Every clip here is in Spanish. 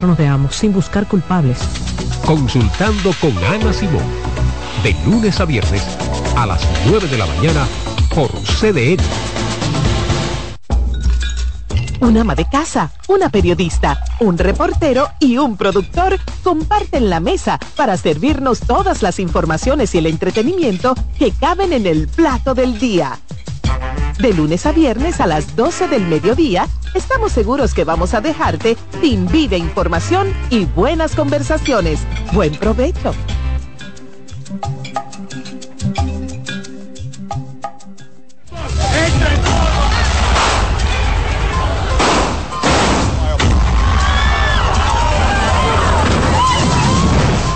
Nos veamos sin buscar culpables. Consultando con Ana Simón. De lunes a viernes a las 9 de la mañana por CDN. Un ama de casa, una periodista, un reportero y un productor comparten la mesa para servirnos todas las informaciones y el entretenimiento que caben en el plato del día. De lunes a viernes a las 12 del mediodía, estamos seguros que vamos a dejarte sin vida, información y buenas conversaciones. Buen provecho.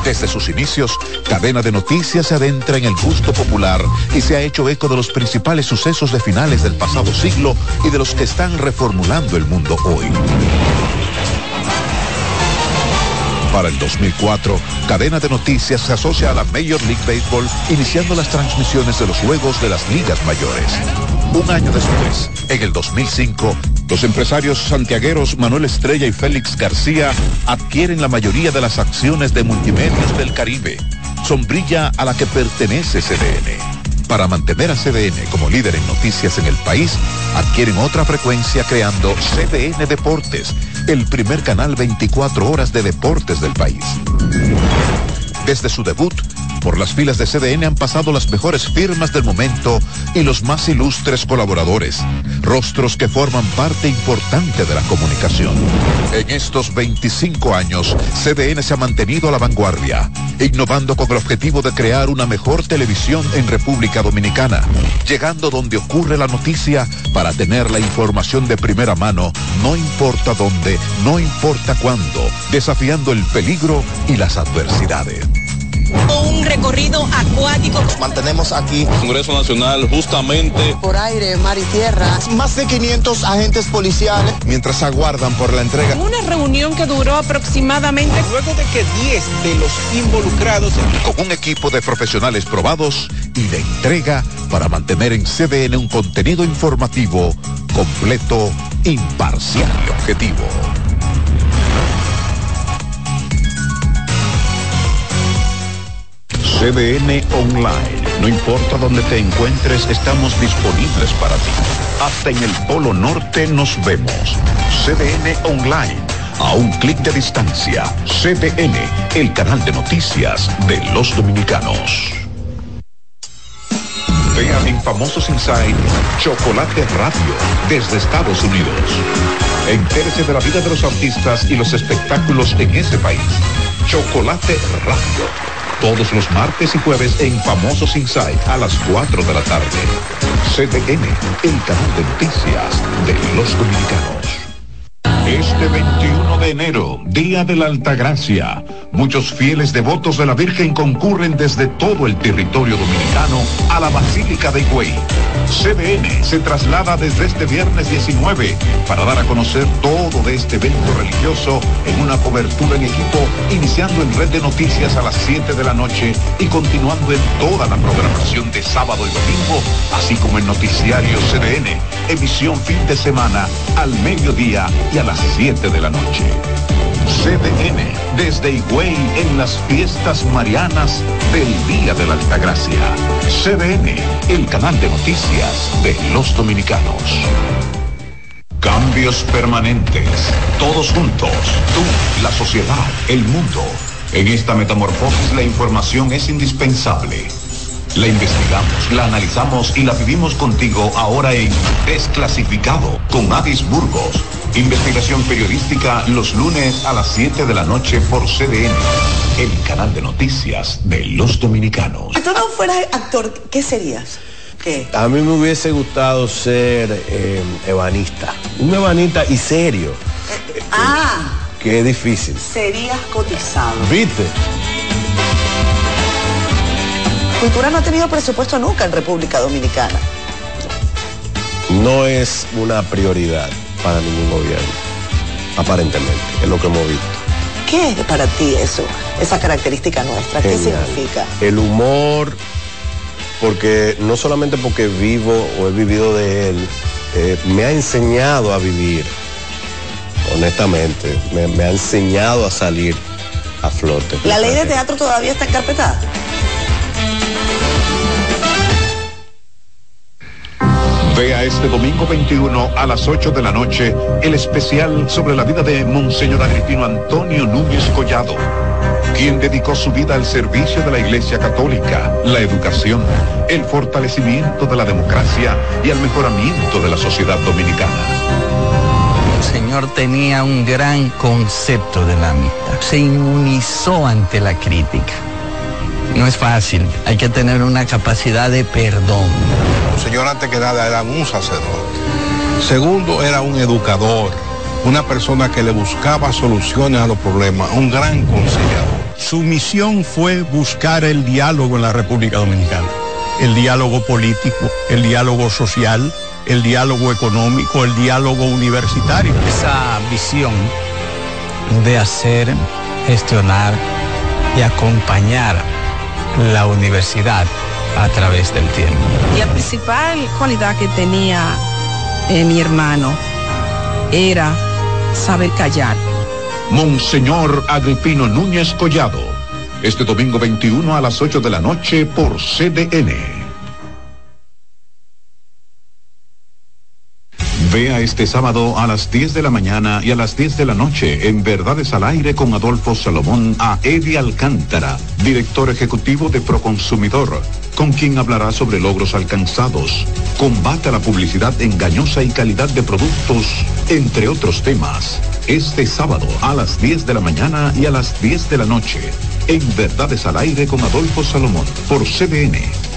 Desde sus inicios, Cadena de Noticias se adentra en el gusto popular y se ha hecho eco de los principales sucesos de finales del pasado siglo y de los que están reformulando el mundo hoy. Para el 2004, Cadena de Noticias se asocia a la Major League Baseball, iniciando las transmisiones de los juegos de las ligas mayores. Un año después, en el 2005, los empresarios santiagueros Manuel Estrella y Félix García adquieren la mayoría de las acciones de Multimedios del Caribe, sombrilla a la que pertenece CDN. Para mantener a CDN como líder en noticias en el país, adquieren otra frecuencia creando CDN Deportes, el primer canal 24 horas de deportes del país. Desde su debut, por las filas de CDN han pasado las mejores firmas del momento y los más ilustres colaboradores, rostros que forman parte importante de la comunicación. En estos 25 años, CDN se ha mantenido a la vanguardia, innovando con el objetivo de crear una mejor televisión en República Dominicana, llegando donde ocurre la noticia para tener la información de primera mano, no importa dónde, no importa cuándo, desafiando el peligro y las adversidades un recorrido acuático. Mantenemos aquí Congreso Nacional justamente por aire, mar y tierra. Más de 500 agentes policiales mientras aguardan por la entrega. Una reunión que duró aproximadamente luego de que 10 de los involucrados con un equipo de profesionales probados y de entrega para mantener en CDN un contenido informativo completo, imparcial y objetivo. CDN Online. No importa dónde te encuentres, estamos disponibles para ti. Hasta en el Polo Norte nos vemos. CDN Online. A un clic de distancia. CDN, el canal de noticias de los dominicanos. Vean en Famosos Inside Chocolate Radio desde Estados Unidos. Entérese de la vida de los artistas y los espectáculos en ese país. Chocolate Radio todos los martes y jueves en Famosos Inside a las 4 de la tarde. CDN, el canal de noticias de los dominicanos. Este 21 de enero, Día de la Altagracia, muchos fieles devotos de la Virgen concurren desde todo el territorio dominicano a la Basílica de Higüey. CDN se traslada desde este viernes 19 para dar a conocer todo de este evento religioso en una cobertura en equipo, iniciando en red de noticias a las 7 de la noche y continuando en toda la programación de sábado y domingo, así como en noticiario CDN, emisión fin de semana al mediodía y a las 7 de la noche. CDN desde Higüey en las fiestas marianas del Día de la Altagracia. CDN, el canal de noticias de los dominicanos. Cambios permanentes, todos juntos, tú, la sociedad, el mundo. En esta metamorfosis la información es indispensable. La investigamos, la analizamos y la vivimos contigo ahora en Desclasificado con Adis Burgos. Investigación periodística los lunes a las 7 de la noche por CDN, el canal de noticias de los dominicanos. Si tú no fueras actor, ¿qué serías? ¿Qué? A mí me hubiese gustado ser eh, ebanista. Un ebanista y serio. Eh, ah. Qué difícil. Serías cotizado. ¿Viste? Cultura no ha tenido presupuesto nunca en República Dominicana. No es una prioridad para ningún gobierno, aparentemente, es lo que hemos visto. ¿Qué es para ti eso, esa característica nuestra? ¿Qué significa? El humor, porque no solamente porque vivo o he vivido de él, eh, me ha enseñado a vivir. honestamente. Me, ha enseñado a salir a flote. ¿La ley de teatro todavía está encarpetada? Vea este domingo 21 a las 8 de la noche el especial sobre la vida de Monseñor Agripino Antonio Núñez Collado, quien dedicó su vida al servicio de la Iglesia Católica, la educación, el fortalecimiento de la democracia y al mejoramiento de la sociedad dominicana. Señor tenía un gran concepto de la amistad. Se inmunizó ante la crítica. No es fácil, hay que tener una capacidad de perdón. Señor antes que nada era un sacerdote. Segundo, era un educador, una persona que le buscaba soluciones a los problemas, un gran conciliador. Su misión fue buscar el diálogo en la República Dominicana, el diálogo político, el diálogo social, el diálogo económico, el diálogo universitario. Esa visión de hacer, gestionar y acompañar la universidad a través del tiempo. Y la principal cualidad que tenía eh, mi hermano era saber callar. Monseñor Agripino Núñez Collado, este domingo 21 a las 8 de la noche por CDN. Vea este sábado a las 10 de la mañana y a las 10 de la noche en Verdades al Aire con Adolfo Salomón a Eddie Alcántara, director ejecutivo de Proconsumidor, con quien hablará sobre logros alcanzados, combate a la publicidad engañosa y calidad de productos, entre otros temas. Este sábado a las 10 de la mañana y a las 10 de la noche en Verdades al Aire con Adolfo Salomón por CDN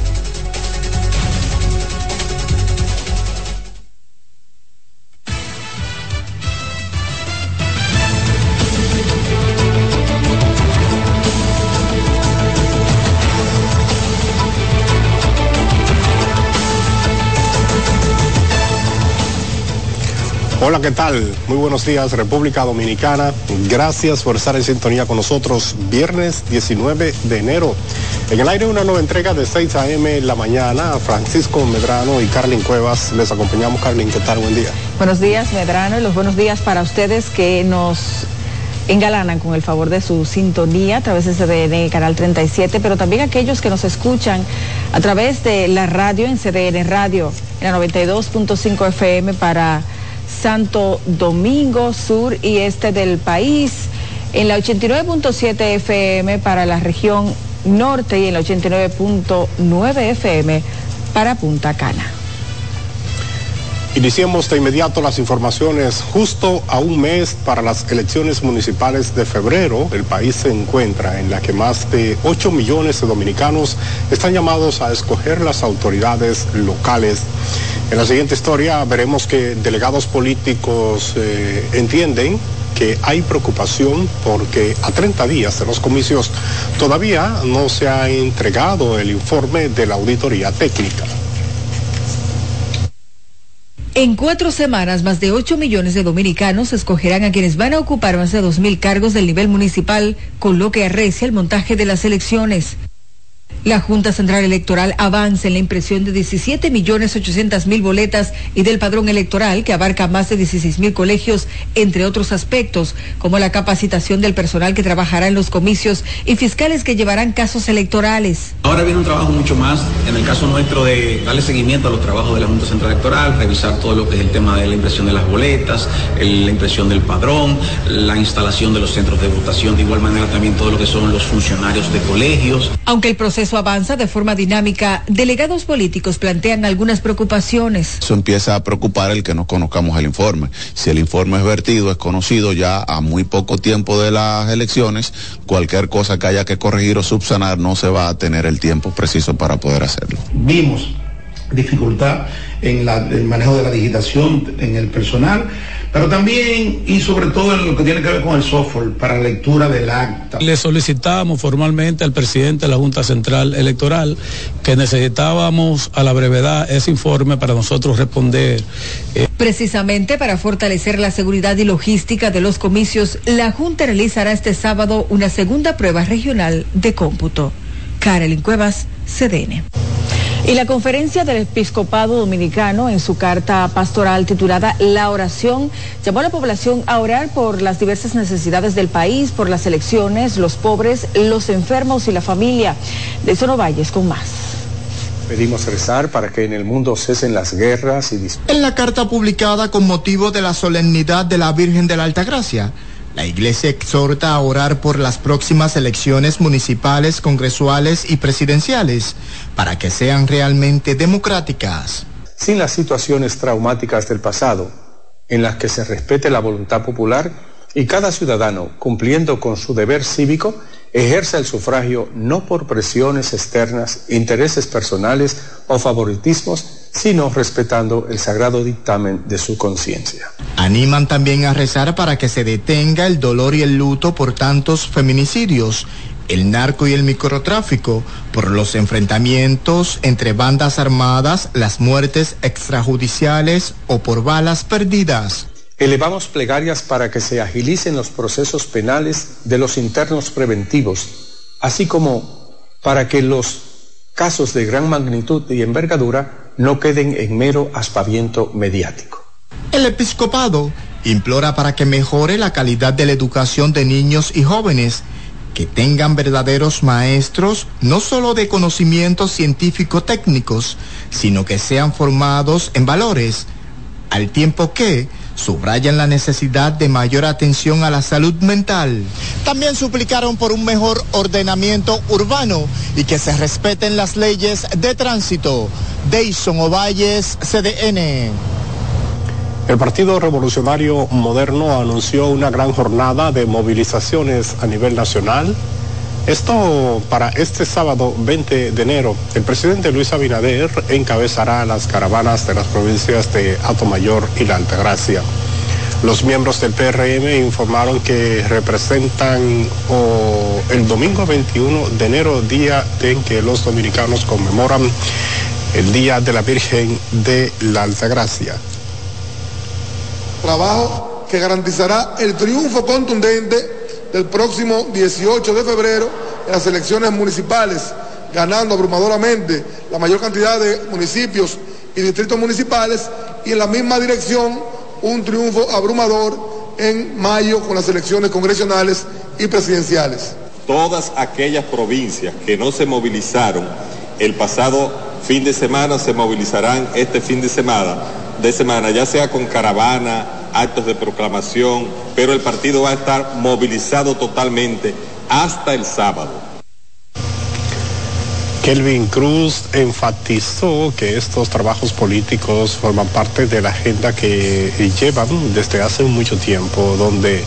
Hola, ¿qué tal? Muy buenos días, República Dominicana. Gracias por estar en sintonía con nosotros. Viernes 19 de enero. En el aire una nueva entrega de 6 a.m. la mañana. Francisco Medrano y Carlin Cuevas. Les acompañamos, Carlin. ¿Qué tal? Buen día. Buenos días, Medrano, y los buenos días para ustedes que nos engalanan con el favor de su sintonía a través de CDN Canal 37, pero también aquellos que nos escuchan a través de la radio en CDN Radio, en la 92.5 FM para Santo Domingo, sur y este del país, en la 89.7 FM para la región norte y en la 89.9 FM para Punta Cana. Iniciemos de inmediato las informaciones. Justo a un mes para las elecciones municipales de febrero, el país se encuentra en la que más de 8 millones de dominicanos están llamados a escoger las autoridades locales. En la siguiente historia veremos que delegados políticos eh, entienden que hay preocupación porque a 30 días de los comicios todavía no se ha entregado el informe de la auditoría técnica. En cuatro semanas, más de 8 millones de dominicanos escogerán a quienes van a ocupar más de 2.000 cargos del nivel municipal, con lo que arrecia el montaje de las elecciones. La Junta Central Electoral avanza en la impresión de 17 millones 800 mil boletas y del padrón electoral que abarca más de 16 mil colegios, entre otros aspectos, como la capacitación del personal que trabajará en los comicios y fiscales que llevarán casos electorales. Ahora viene un trabajo mucho más, en el caso nuestro, de darle seguimiento a los trabajos de la Junta Central Electoral, revisar todo lo que es el tema de la impresión de las boletas, la impresión del padrón, la instalación de los centros de votación, de igual manera también todo lo que son los funcionarios de colegios. Aunque el proceso avanza de forma dinámica, delegados políticos plantean algunas preocupaciones. Eso empieza a preocupar el que no conozcamos el informe. Si el informe es vertido, es conocido ya a muy poco tiempo de las elecciones, cualquier cosa que haya que corregir o subsanar no se va a tener el tiempo preciso para poder hacerlo. Vimos dificultad en el manejo de la digitación en el personal pero también y sobre todo en lo que tiene que ver con el software para lectura del acta. Le solicitamos formalmente al presidente de la Junta Central Electoral que necesitábamos a la brevedad ese informe para nosotros responder. Eh, Precisamente para fortalecer la seguridad y logística de los comicios, la Junta realizará este sábado una segunda prueba regional de cómputo. Carolyn Cuevas, CDN. Y la conferencia del episcopado dominicano en su carta pastoral titulada La oración llamó a la población a orar por las diversas necesidades del país, por las elecciones, los pobres, los enfermos y la familia. De Sono Valles con más. Pedimos rezar para que en el mundo cesen las guerras y En la carta publicada con motivo de la solemnidad de la Virgen de la Altagracia, la Iglesia exhorta a orar por las próximas elecciones municipales, congresuales y presidenciales para que sean realmente democráticas. Sin las situaciones traumáticas del pasado, en las que se respete la voluntad popular y cada ciudadano, cumpliendo con su deber cívico, ejerza el sufragio no por presiones externas, intereses personales o favoritismos, sino respetando el sagrado dictamen de su conciencia. Animan también a rezar para que se detenga el dolor y el luto por tantos feminicidios, el narco y el microtráfico, por los enfrentamientos entre bandas armadas, las muertes extrajudiciales o por balas perdidas. Elevamos plegarias para que se agilicen los procesos penales de los internos preventivos, así como para que los casos de gran magnitud y envergadura no queden en mero aspaviento mediático. El episcopado implora para que mejore la calidad de la educación de niños y jóvenes, que tengan verdaderos maestros no solo de conocimientos científico-técnicos, sino que sean formados en valores, al tiempo que subrayan la necesidad de mayor atención a la salud mental. También suplicaron por un mejor ordenamiento urbano y que se respeten las leyes de tránsito. Deison Ovalles, CDN. El Partido Revolucionario Moderno anunció una gran jornada de movilizaciones a nivel nacional. Esto para este sábado 20 de enero. El presidente Luis Abinader encabezará las caravanas de las provincias de Atomayor y La Altagracia. Los miembros del PRM informaron que representan el domingo 21 de enero, día en que los dominicanos conmemoran el Día de la Virgen de la Altagracia trabajo que garantizará el triunfo contundente del próximo 18 de febrero en las elecciones municipales, ganando abrumadoramente la mayor cantidad de municipios y distritos municipales y en la misma dirección un triunfo abrumador en mayo con las elecciones congresionales y presidenciales. Todas aquellas provincias que no se movilizaron el pasado fin de semana se movilizarán este fin de semana, de semana, ya sea con caravana, actos de proclamación, pero el partido va a estar movilizado totalmente hasta el sábado. Kelvin Cruz enfatizó que estos trabajos políticos forman parte de la agenda que llevan desde hace mucho tiempo, donde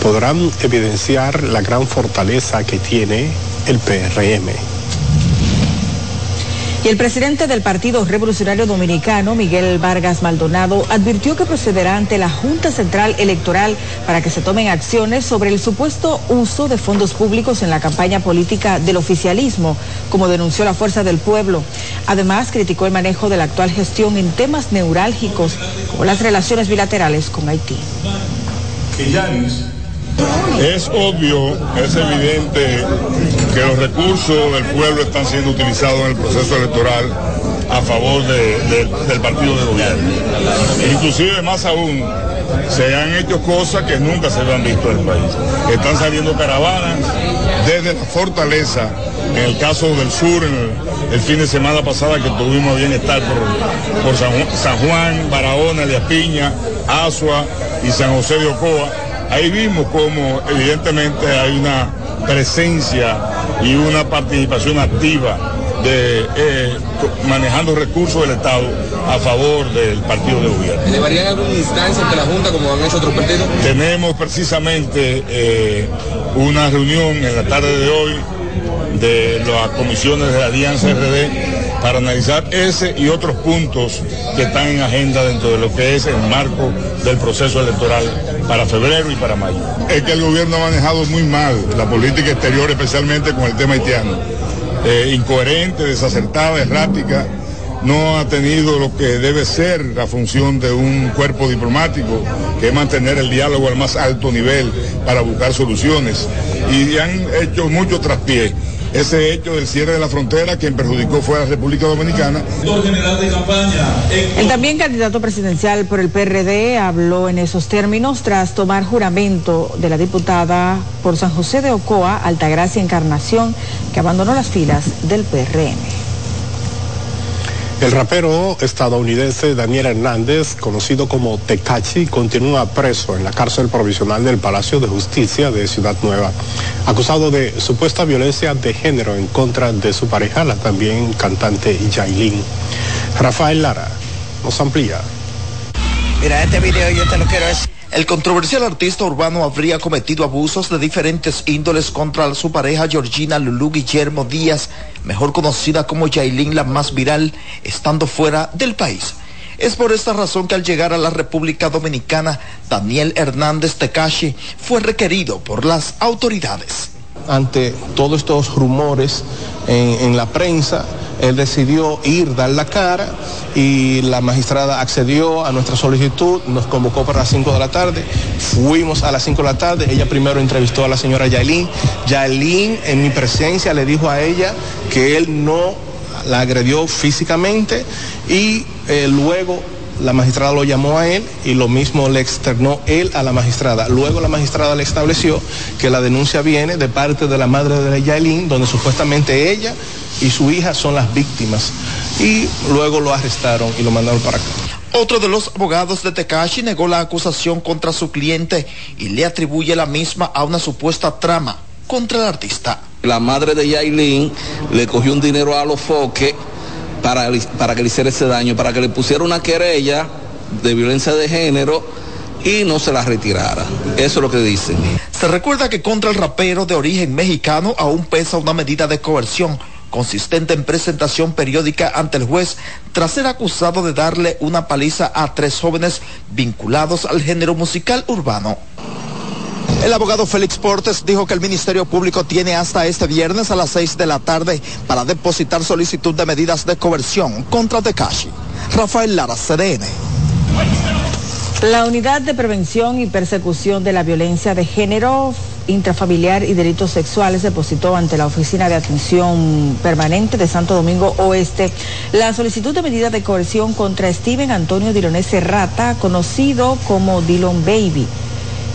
podrán evidenciar la gran fortaleza que tiene el PRM. Y el presidente del Partido Revolucionario Dominicano, Miguel Vargas Maldonado, advirtió que procederá ante la Junta Central Electoral para que se tomen acciones sobre el supuesto uso de fondos públicos en la campaña política del oficialismo, como denunció la Fuerza del Pueblo. Además, criticó el manejo de la actual gestión en temas neurálgicos, como las relaciones bilaterales con Haití. Es obvio, es evidente que los recursos del pueblo están siendo utilizados en el proceso electoral a favor del partido de gobierno. Inclusive más aún, se han hecho cosas que nunca se habían visto en el país. Están saliendo caravanas desde la fortaleza, en el caso del sur, el, fin de semana pasada que tuvimos bienestar por, por San, Juan, Barahona, Elías Piña, Asua y San José de Ocoa Ahí vimos como evidentemente hay una presencia y una participación activa de eh, manejando recursos del Estado a favor del partido de gobierno. ¿Elevarían alguna instancia ante la Junta como han hecho otros partidos? Tenemos precisamente eh, una reunión en la tarde de hoy de las comisiones de la Alianza RD para analizar ese y otros puntos que están en agenda dentro de lo que es el marco del proceso electoral para febrero y para mayo. Es que el gobierno ha manejado muy mal la política exterior, especialmente con el tema haitiano. Eh, incoherente, desacertada, errática, no ha tenido lo que debe ser la función de un cuerpo diplomático, que es mantener el diálogo al más alto nivel para buscar soluciones. Y han hecho mucho traspié ese hecho del cierre de la frontera, quien perjudicó fue a la República Dominicana. El también candidato presidencial por el PRD habló en esos términos tras tomar juramento de la diputada por San José de Ocoa, Altagracia Encarnación, que abandonó las filas del PRM. El rapero estadounidense Daniel Hernández, conocido como Tecachi, continúa preso en la cárcel provisional del Palacio de Justicia de Ciudad Nueva, acusado de supuesta violencia de género en contra de su pareja, la también cantante Yailin. Rafael Lara nos amplía. Mira, este video yo te lo quiero decir. El controversial artista urbano habría cometido abusos de diferentes índoles contra su pareja Georgina Lulú Guillermo Díaz, mejor conocida como Yailin, la más viral, estando fuera del país. Es por esta razón que al llegar a la República Dominicana, Daniel Hernández Tecashi fue requerido por las autoridades. Ante todos estos rumores en, la prensa, él decidió ir, dar la cara y la magistrada accedió a nuestra solicitud, nos convocó para las 5 de la tarde, fuimos a las 5 de la tarde, ella primero entrevistó a la señora Yailin, Yailin en mi presencia le dijo a ella que él no la agredió físicamente y eh, luego la magistrada lo llamó a él y lo mismo le externó él a la magistrada. Luego la magistrada le estableció que la denuncia viene de parte de la madre de Yailin, donde supuestamente ella y su hija son las víctimas. Y luego lo arrestaron y lo mandaron para acá. Otro de los abogados de Tekashi negó la acusación contra su cliente y le atribuye la misma a una supuesta trama contra el artista. La madre de Yailin le cogió un dinero a los foques para, para que le hiciera ese daño, para que le pusiera una querella de violencia de género y no se la retirara. Eso es lo que dicen. Se recuerda que contra el rapero de origen mexicano aún pesa una medida de coerción consistente en presentación periódica ante el juez tras ser acusado de darle una paliza a tres jóvenes vinculados al género musical urbano. El abogado Félix Portes dijo que el Ministerio Público tiene hasta este viernes a las 6 de la tarde para depositar solicitud de medidas de coerción contra Tekashi. Rafael Lara, CDN. La Unidad de Prevención y Persecución de la Violencia de Género intrafamiliar y delitos sexuales depositó ante la Oficina de Atención Permanente de Santo Domingo Oeste la solicitud de medida de coerción contra Steven Antonio Diloné Serrata, conocido como Dillon Baby.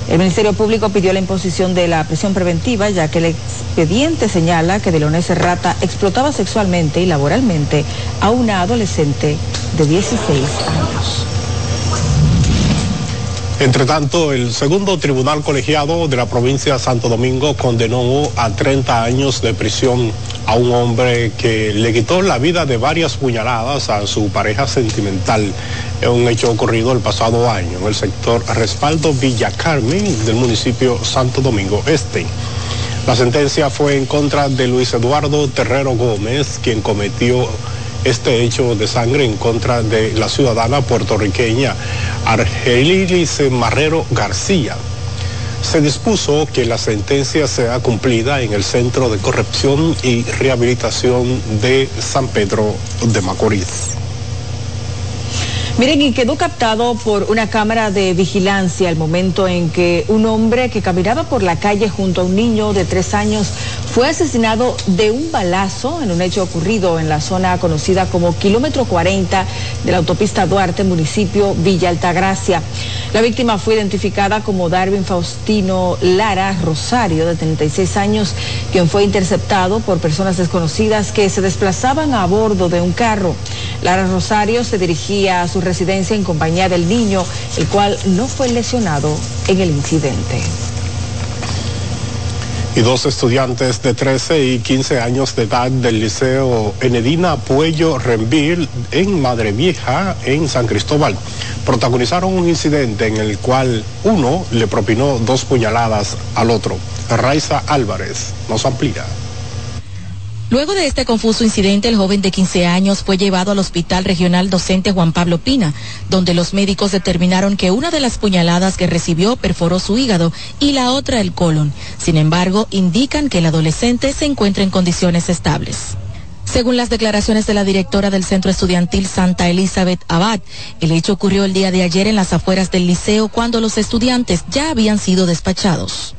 El Ministerio Público pidió la imposición de la prisión preventiva, ya que el expediente señala que Diloné Serrata explotaba sexualmente y laboralmente a una adolescente de 16 años. Entre tanto, el segundo tribunal colegiado de la provincia de Santo Domingo condenó a 30 años de prisión a un hombre que le quitó la vida de varias puñaladas a su pareja sentimental. Es un hecho ocurrido el pasado año en el sector Respaldo Villa Carmen del municipio Santo Domingo Este. La sentencia fue en contra de Luis Eduardo Terrero Gómez, quien cometió este hecho de sangre en contra de la ciudadana puertorriqueña Argelilis Marrero García. Se dispuso que la sentencia sea cumplida en el Centro de Corrección y Rehabilitación de San Pedro de Macorís. Miren, y quedó captado por una cámara de vigilancia el momento en que un hombre que caminaba por la calle junto a un niño de tres años fue asesinado de un balazo en un hecho ocurrido en la zona conocida como kilómetro 40 de la autopista Duarte, municipio Villa Altagracia. La víctima fue identificada como Darwin Faustino Lara Rosario, de 36 años, quien fue interceptado por personas desconocidas que se desplazaban a bordo de un carro. Lara Rosario se dirigía a su residencia en compañía del niño, el cual no fue lesionado en el incidente. Y dos estudiantes de 13 y 15 años de edad del Liceo Enedina Puello Renville en Madre Vieja, en San Cristóbal, protagonizaron un incidente en el cual uno le propinó dos puñaladas al otro. Raiza Álvarez nos amplía. Luego de este confuso incidente, el joven de 15 años fue llevado al Hospital Regional Docente Juan Pablo Pina, donde los médicos determinaron que una de las puñaladas que recibió perforó su hígado y la otra el colon. Sin embargo, indican que el adolescente se encuentra en condiciones estables. Según las declaraciones de la directora del Centro Estudiantil Santa Elizabeth Abad, el hecho ocurrió el día de ayer en las afueras del liceo cuando los estudiantes ya habían sido despachados.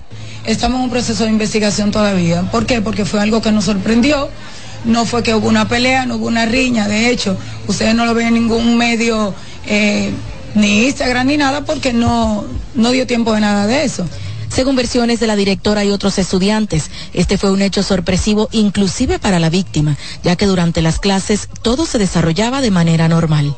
Estamos en un proceso de investigación todavía. ¿Por qué? Porque fue algo que nos sorprendió. No fue que hubo una pelea, no hubo una riña. De hecho, ustedes no lo ven en ningún medio, eh, ni Instagram ni nada, porque no, no dio tiempo de nada de eso. Según versiones de la directora y otros estudiantes, este fue un hecho sorpresivo inclusive para la víctima, ya que durante las clases todo se desarrollaba de manera normal.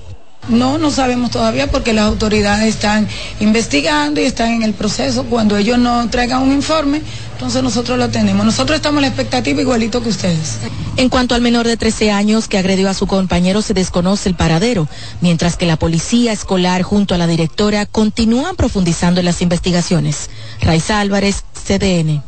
No, no sabemos todavía porque las autoridades están investigando y están en el proceso. Cuando ellos no traigan un informe, entonces nosotros lo tenemos. Nosotros estamos en la expectativa igualito que ustedes. En cuanto al menor de 13 años que agredió a su compañero, se desconoce el paradero, mientras que la policía escolar junto a la directora continúan profundizando en las investigaciones. Raiza Álvarez, CDN.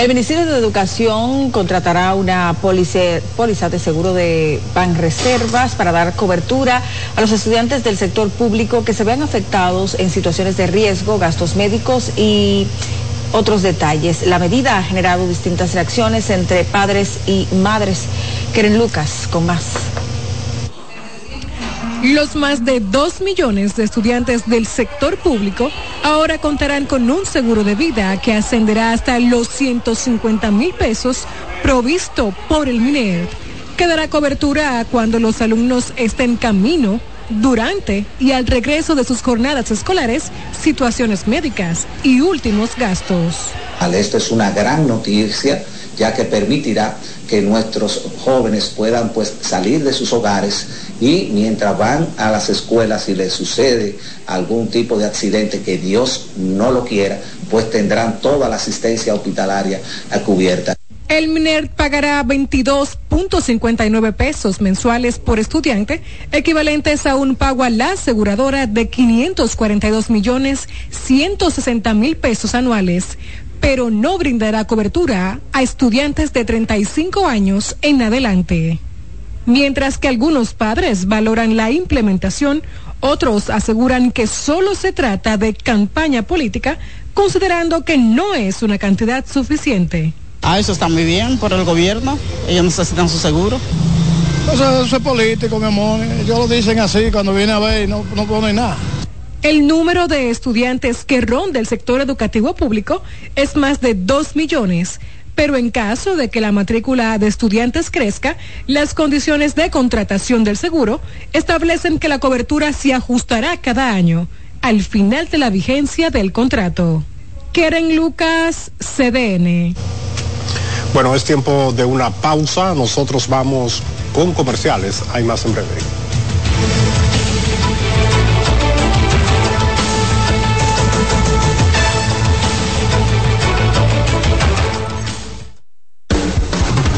El Ministerio de Educación contratará una póliza de seguro de Banreservas para dar cobertura a los estudiantes del sector público que se vean afectados en situaciones de riesgo, gastos médicos y otros detalles. La medida ha generado distintas reacciones entre padres y madres. Keren Lucas, con más. Los más de 2 millones de estudiantes del sector público ahora contarán con un seguro de vida que ascenderá hasta los 150 mil pesos provisto por el MINER, que dará cobertura cuando los alumnos estén camino, durante y al regreso de sus jornadas escolares, situaciones médicas y últimos gastos. Esto es una gran noticia ya que permitirá que nuestros jóvenes puedan pues salir de sus hogares y mientras van a las escuelas y les sucede algún tipo de accidente que Dios no lo quiera, pues tendrán toda la asistencia hospitalaria cubierta. El MINER pagará 22.59 pesos mensuales por estudiante, equivalentes a un pago a la aseguradora de 542 millones 160 mil pesos anuales, pero no brindará cobertura a estudiantes de 35 años en adelante. Mientras que algunos padres valoran la implementación, otros aseguran que solo se trata de campaña política, considerando que no es una cantidad suficiente. Ah, eso está muy bien por el gobierno. Ellos necesitan su seguro. Eso, es político, mi amor. Ellos lo dicen así cuando viene a ver y no, no ponen nada. El número de estudiantes que ronda el sector educativo público es más de 2 millones, pero en caso de que la matrícula de estudiantes crezca, las condiciones de contratación del seguro establecen que la cobertura se ajustará cada año al final de la vigencia del contrato. Keren Lucas, CDN. Bueno, es tiempo de una pausa. Nosotros vamos con comerciales. Hay más en breve.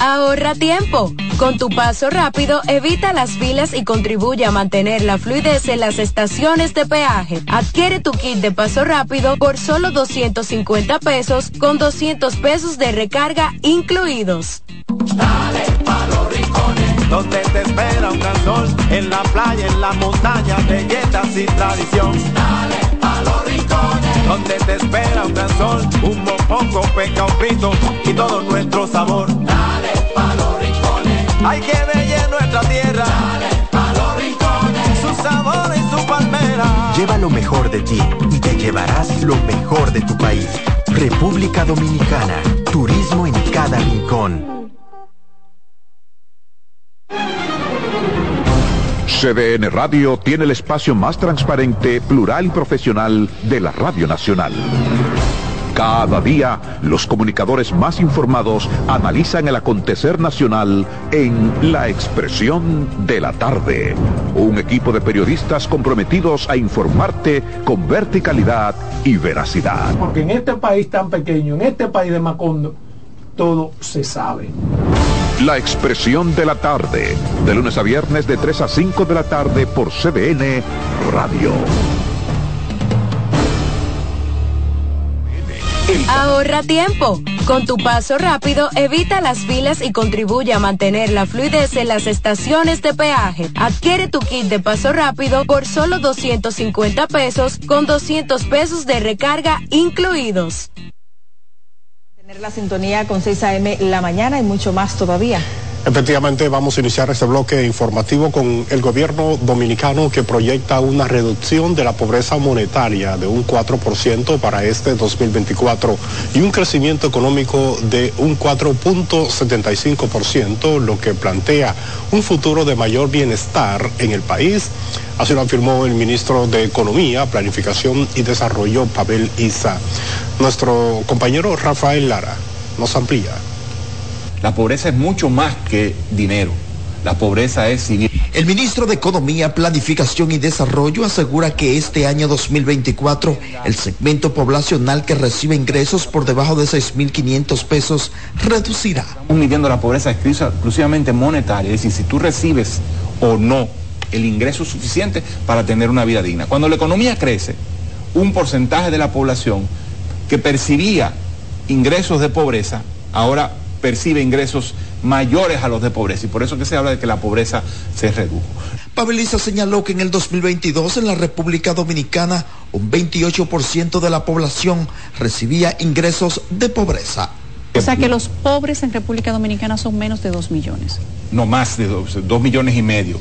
Ahorra tiempo. Con tu paso rápido, evita las filas y contribuye a mantener la fluidez en las estaciones de peaje. Adquiere tu kit de paso rápido por solo 250 pesos con 200 pesos de recarga incluidos. Dale pa los rincones, donde te espera un gran sol, en la playa, en la montaña, belletas y tradición. Dale pa los rincones, donde te espera un gran sol, un mopongo, peca, un frito y todo nuestro sabor. Dale hay que bella nuestra tierra. Dale pa los rincones, su sabor y su palmera. Lleva lo mejor de ti y te llevarás lo mejor de tu país. República Dominicana, turismo en cada rincón. CDN Radio tiene el espacio más transparente, plural y profesional de la Radio Nacional. Cada día, los comunicadores más informados analizan el acontecer nacional en La Expresión de la Tarde. Un equipo de periodistas comprometidos a informarte con verticalidad y veracidad. Porque en este país tan pequeño, en este país de Macondo, todo se sabe. La expresión de la tarde, de lunes a viernes de 3 a 5 de la tarde por CDN Radio. Ahorra tiempo. Con tu paso rápido, evita las filas y contribuye a mantener la fluidez en las estaciones de peaje. Adquiere tu kit de paso rápido por solo 250 pesos con 200 pesos de recarga incluidos. Tener la sintonía con 6 a.m. la mañana y mucho más todavía. Efectivamente, vamos a iniciar este bloque informativo con el gobierno dominicano que proyecta una reducción de la pobreza monetaria de un 4% para este 2024 y un crecimiento económico de un 4.75%, lo que plantea un futuro de mayor bienestar en el país. Así lo afirmó el ministro de Economía, Planificación y Desarrollo, Pavel Isa. Nuestro compañero Rafael Lara nos amplía. La pobreza es mucho más que dinero. La pobreza es civil. El ministro de Economía, Planificación y Desarrollo asegura que este año 2024 el segmento poblacional que recibe ingresos por debajo de 6.500 pesos reducirá. Estamos midiendo la pobreza exclusivamente monetaria, es decir, si tú recibes o no el ingreso suficiente para tener una vida digna. Cuando la economía crece, un porcentaje de la población que percibía ingresos de pobreza, ahora percibe ingresos mayores a los de pobreza y por eso que se habla de que la pobreza se redujo. Paveliza señaló que en el 2022 en la República Dominicana un 28% de la población recibía ingresos de pobreza. O sea que los pobres en República Dominicana son menos de 2 millones. No más de 2 millones y medio.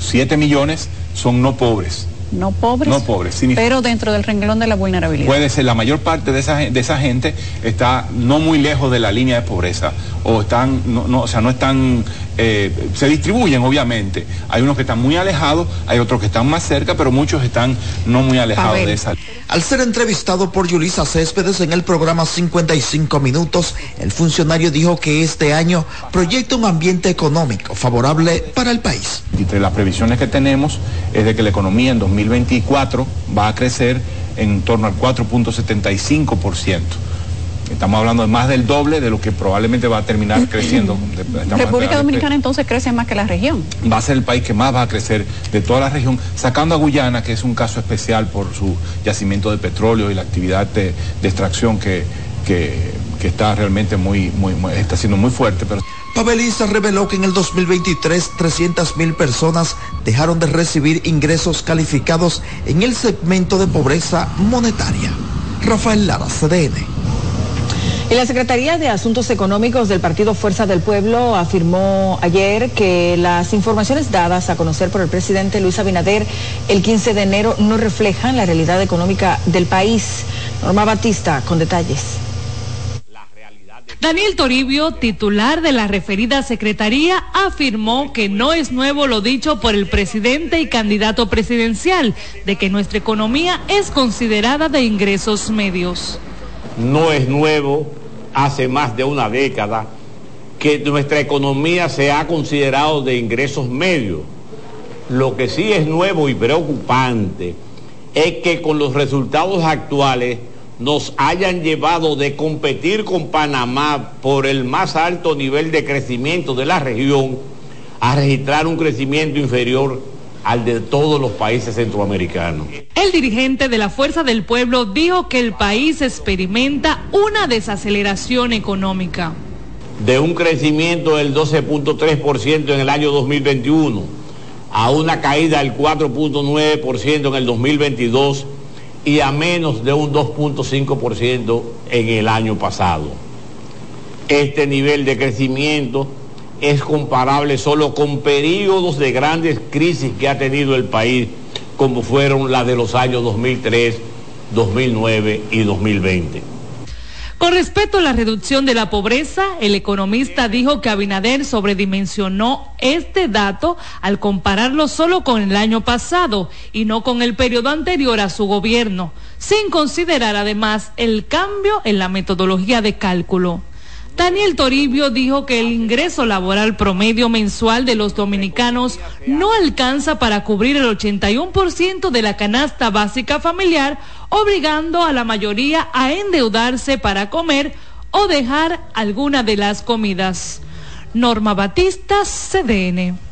7 millones son no pobres no pobres, no pobres pero dentro del renglón de la vulnerabilidad. Puede ser, la mayor parte de esa, de esa gente está no muy lejos de la línea de pobreza o están, no, no o sea, no están eh, se distribuyen obviamente. Hay unos que están muy alejados, hay otros que están más cerca, pero muchos están no muy alejados de esa. Al ser entrevistado por Yulisa Céspedes en el programa 55 Minutos, el funcionario dijo que este año proyecta un ambiente económico favorable para el país. Entre las previsiones que tenemos es de que la economía en 2024 va a crecer en torno al 4.75%. Estamos hablando de más del doble de lo que probablemente va a terminar creciendo. República Dominicana entonces crece más que la región. Va a ser el país que más va a crecer de toda la región, sacando a Guyana, que es un caso especial por su yacimiento de petróleo y la actividad de, extracción que, que, está realmente muy, muy, está siendo muy fuerte. Pero... Paveliza reveló que en el 2023 300 mil personas dejaron de recibir ingresos calificados en el segmento de pobreza monetaria. Rafael Lara, CDN. Y la Secretaría de Asuntos Económicos del Partido Fuerza del Pueblo afirmó ayer que las informaciones dadas a conocer por el presidente Luis Abinader el 15 de enero no reflejan la realidad económica del país. Norma Batista, con detalles. Daniel Toribio, titular de la referida secretaría, afirmó que no es nuevo lo dicho por el presidente y candidato presidencial, de que nuestra economía es considerada de ingresos medios no es nuevo, hace más de una década, que nuestra economía se ha considerado de ingresos medios. Lo que sí es nuevo y preocupante es que con los resultados actuales nos hayan llevado de competir con Panamá por el más alto nivel de crecimiento de la región a registrar un crecimiento inferior al de todos los países centroamericanos. El dirigente de la Fuerza del Pueblo dijo que el país experimenta una desaceleración económica. De un crecimiento del 12.3% en el año 2021 a una caída del 4.9% en el 2022 y a menos de un 2.5% en el año pasado. Este nivel de crecimiento es comparable solo con periodos de grandes crisis que ha tenido el país, como fueron las de los años 2003, 2009 y 2020. Con respecto a la reducción de la pobreza, el economista dijo que Abinader sobredimensionó este dato al compararlo solo con el año pasado y no con el periodo anterior a su gobierno, sin considerar además el cambio en la metodología de cálculo. Daniel Toribio dijo que el ingreso laboral promedio mensual de los dominicanos no alcanza para cubrir el 81% de la canasta básica familiar, obligando a la mayoría a endeudarse para comer o dejar alguna de las comidas. Norma Batista, CDN.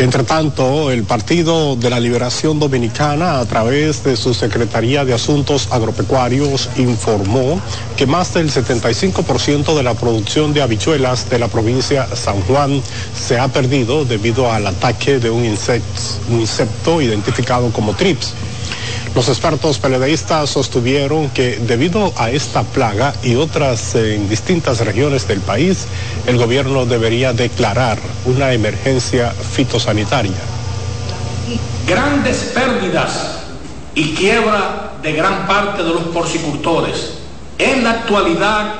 Entre tanto, el Partido de la Liberación Dominicana, a través de su Secretaría de Asuntos Agropecuarios, informó que más del 75% de la producción de habichuelas de la provincia San Juan se ha perdido debido al ataque de un insecto, un insecto identificado como TRIPS. Los expertos peledeístas sostuvieron que debido a esta plaga y otras en distintas regiones del país, el gobierno debería declarar una emergencia fitosanitaria. Grandes pérdidas y quiebra de gran parte de los porcicultores. En la actualidad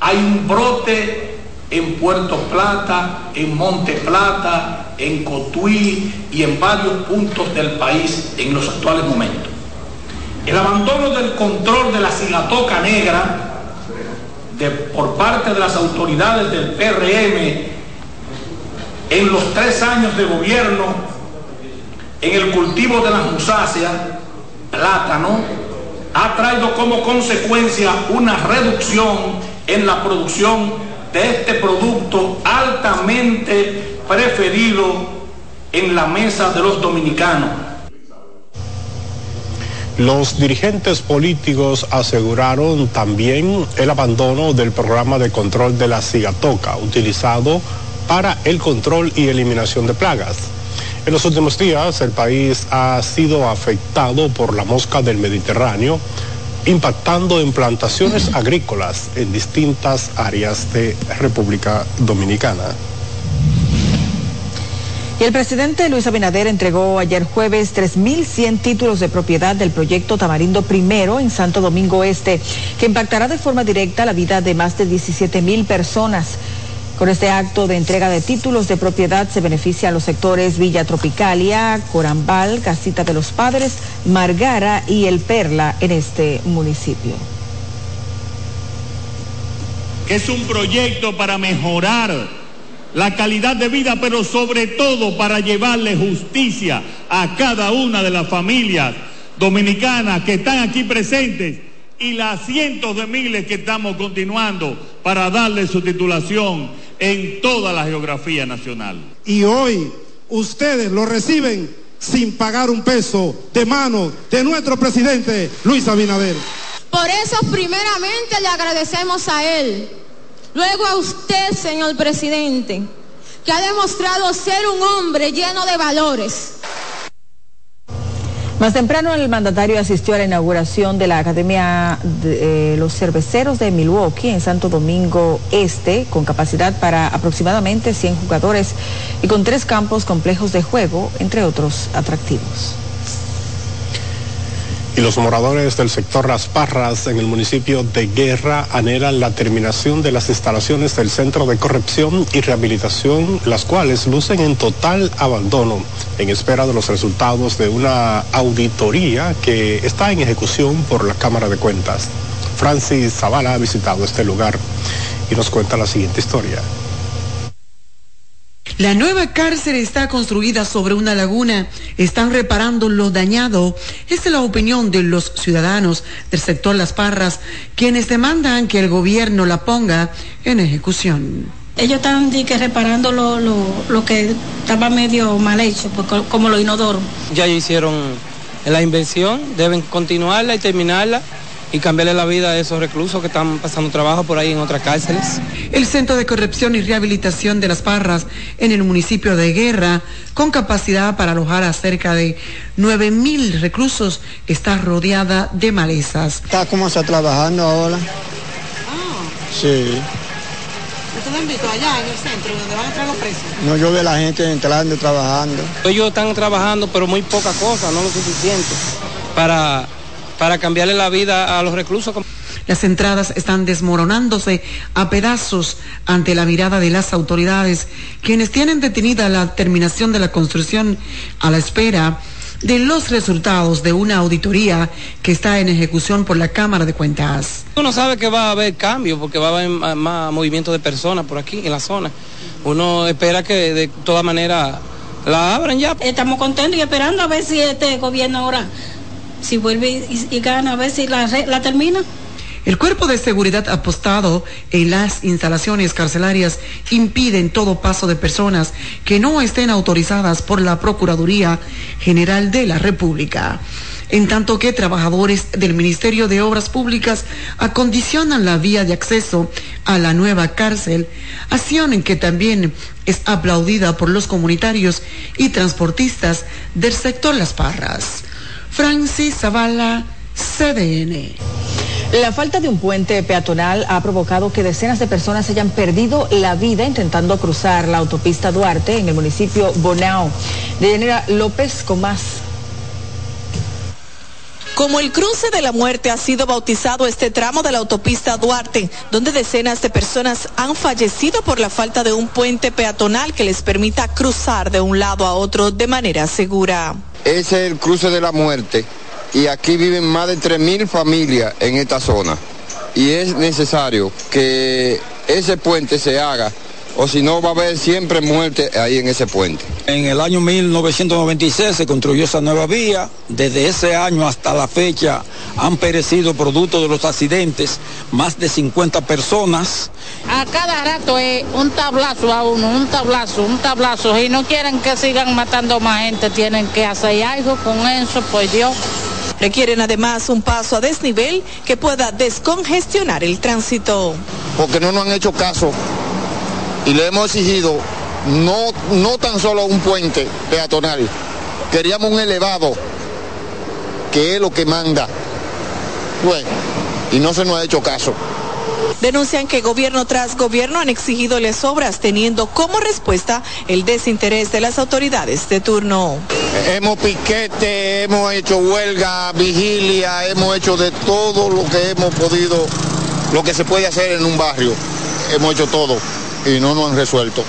hay un brote en Puerto Plata, en Monte Plata, en Cotuí y en varios puntos del país en los actuales momentos. El abandono del control de la cigatoca negra de, por parte de las autoridades del PRM en los tres años de gobierno en el cultivo de las musáceas, plátano, ha traído como consecuencia una reducción en la producción de este producto altamente preferido en la mesa de los dominicanos. Los dirigentes políticos aseguraron también el abandono del programa de control de la cigatoca utilizado para el control y eliminación de plagas. En los últimos días el país ha sido afectado por la mosca del Mediterráneo, impactando en plantaciones agrícolas en distintas áreas de República Dominicana. Y el presidente Luis Abinader entregó ayer jueves 3.100 títulos de propiedad del proyecto Tamarindo I en Santo Domingo Este, que impactará de forma directa la vida de más de 17.000 personas. Con este acto de entrega de títulos de propiedad se benefician los sectores Villa Tropicalia, Corambal, Casita de los Padres, Margara y El Perla en este municipio. Es un proyecto para mejorar la calidad de vida, pero sobre todo para llevarle justicia a cada una de las familias dominicanas que están aquí presentes y las cientos de miles que estamos continuando para darle su titulación en toda la geografía nacional. Y hoy ustedes lo reciben sin pagar un peso de mano de nuestro presidente Luis Abinader. Por eso primeramente le agradecemos a él Luego a usted, señor presidente, que ha demostrado ser un hombre lleno de valores. Más temprano el mandatario asistió a la inauguración de la Academia de eh, los Cerveceros de Milwaukee en Santo Domingo Este, con capacidad para aproximadamente 100 jugadores y con tres campos complejos de juego, entre otros atractivos y los moradores del sector Las Parras en el municipio de Guerra anhelan la terminación de las instalaciones del Centro de Corrección y Rehabilitación, las cuales lucen en total abandono en espera de los resultados de una auditoría que está en ejecución por la Cámara de Cuentas. Francis Zavala ha visitado este lugar y nos cuenta la siguiente historia. La nueva cárcel está construida sobre una laguna. Están reparando lo dañado. Esta es la opinión de los ciudadanos del sector Las Parras, quienes demandan que el gobierno la ponga en ejecución. Ellos están que reparando lo, lo, que estaba medio mal hecho, pues, como lo inodoro. Ya hicieron la inversión, deben continuarla y terminarla y cambiarle la vida a esos reclusos que están pasando trabajo por ahí en otras cárceles. El Centro de Corrección y Rehabilitación de las Parras en el municipio de Guerra, con capacidad para alojar a cerca de 9 mil reclusos, está rodeada de malezas. Está como está trabajando ahora. Ah. Sí. ¿Ustedes han visto allá en el centro donde van a entrar los presos? No, yo veo a la gente entrando trabajando. Ellos están trabajando, pero muy poca cosa, no lo suficiente para para cambiarle la vida a los reclusos. Las entradas están desmoronándose a pedazos ante la mirada de las autoridades, quienes tienen detenida la terminación de la construcción a la espera de los resultados de una auditoría que está en ejecución por la Cámara de Cuentas. Uno sabe que va a haber cambio porque va a haber más movimiento de personas por aquí en la zona. Uno espera que de todas maneras la abran ya. Estamos contentos y esperando a ver si este gobierno ahora si vuelve y, gana, a ver si la, la termina. El cuerpo de seguridad apostado en las instalaciones carcelarias impiden todo paso de personas que no estén autorizadas por la Procuraduría General de la República en tanto que trabajadores del Ministerio de Obras Públicas acondicionan la vía de acceso a la nueva cárcel, acción en que también es aplaudida por los comunitarios y transportistas del sector Las Parras. Francis Zavala, CDN. La falta de un puente peatonal ha provocado que decenas de personas hayan perdido la vida intentando cruzar la autopista Duarte en el municipio Bonao. De López con más. Como el cruce de la muerte ha sido bautizado este tramo de la autopista Duarte, donde decenas de personas han fallecido por la falta de un puente peatonal que les permita cruzar de un lado a otro de manera segura. Ese es el cruce de la muerte y aquí viven más de 3.000 familias en esta zona. Y es necesario que ese puente se haga o si no va a haber siempre muerte ahí en ese puente. En el año 1996 se construyó esa nueva vía. Desde ese año hasta la fecha han perecido producto de los accidentes más de 50 personas. A cada rato es un tablazo a uno, un tablazo, un tablazo. Y no quieren que sigan matando más gente, tienen que hacer algo con eso, pues Dios. Requieren además un paso a desnivel que pueda descongestionar el tránsito. Porque no nos han hecho caso y le hemos exigido no, no tan solo un puente peatonal, queríamos un elevado, que es lo que manda. Bueno, y no se nos ha hecho caso. Denuncian que gobierno tras gobierno han exigido las obras teniendo como respuesta el desinterés de las autoridades de turno. Hemos piquete, hemos hecho huelga, vigilia, hemos hecho de todo lo que hemos podido, lo que se puede hacer en un barrio. Hemos hecho todo y no nos han resuelto.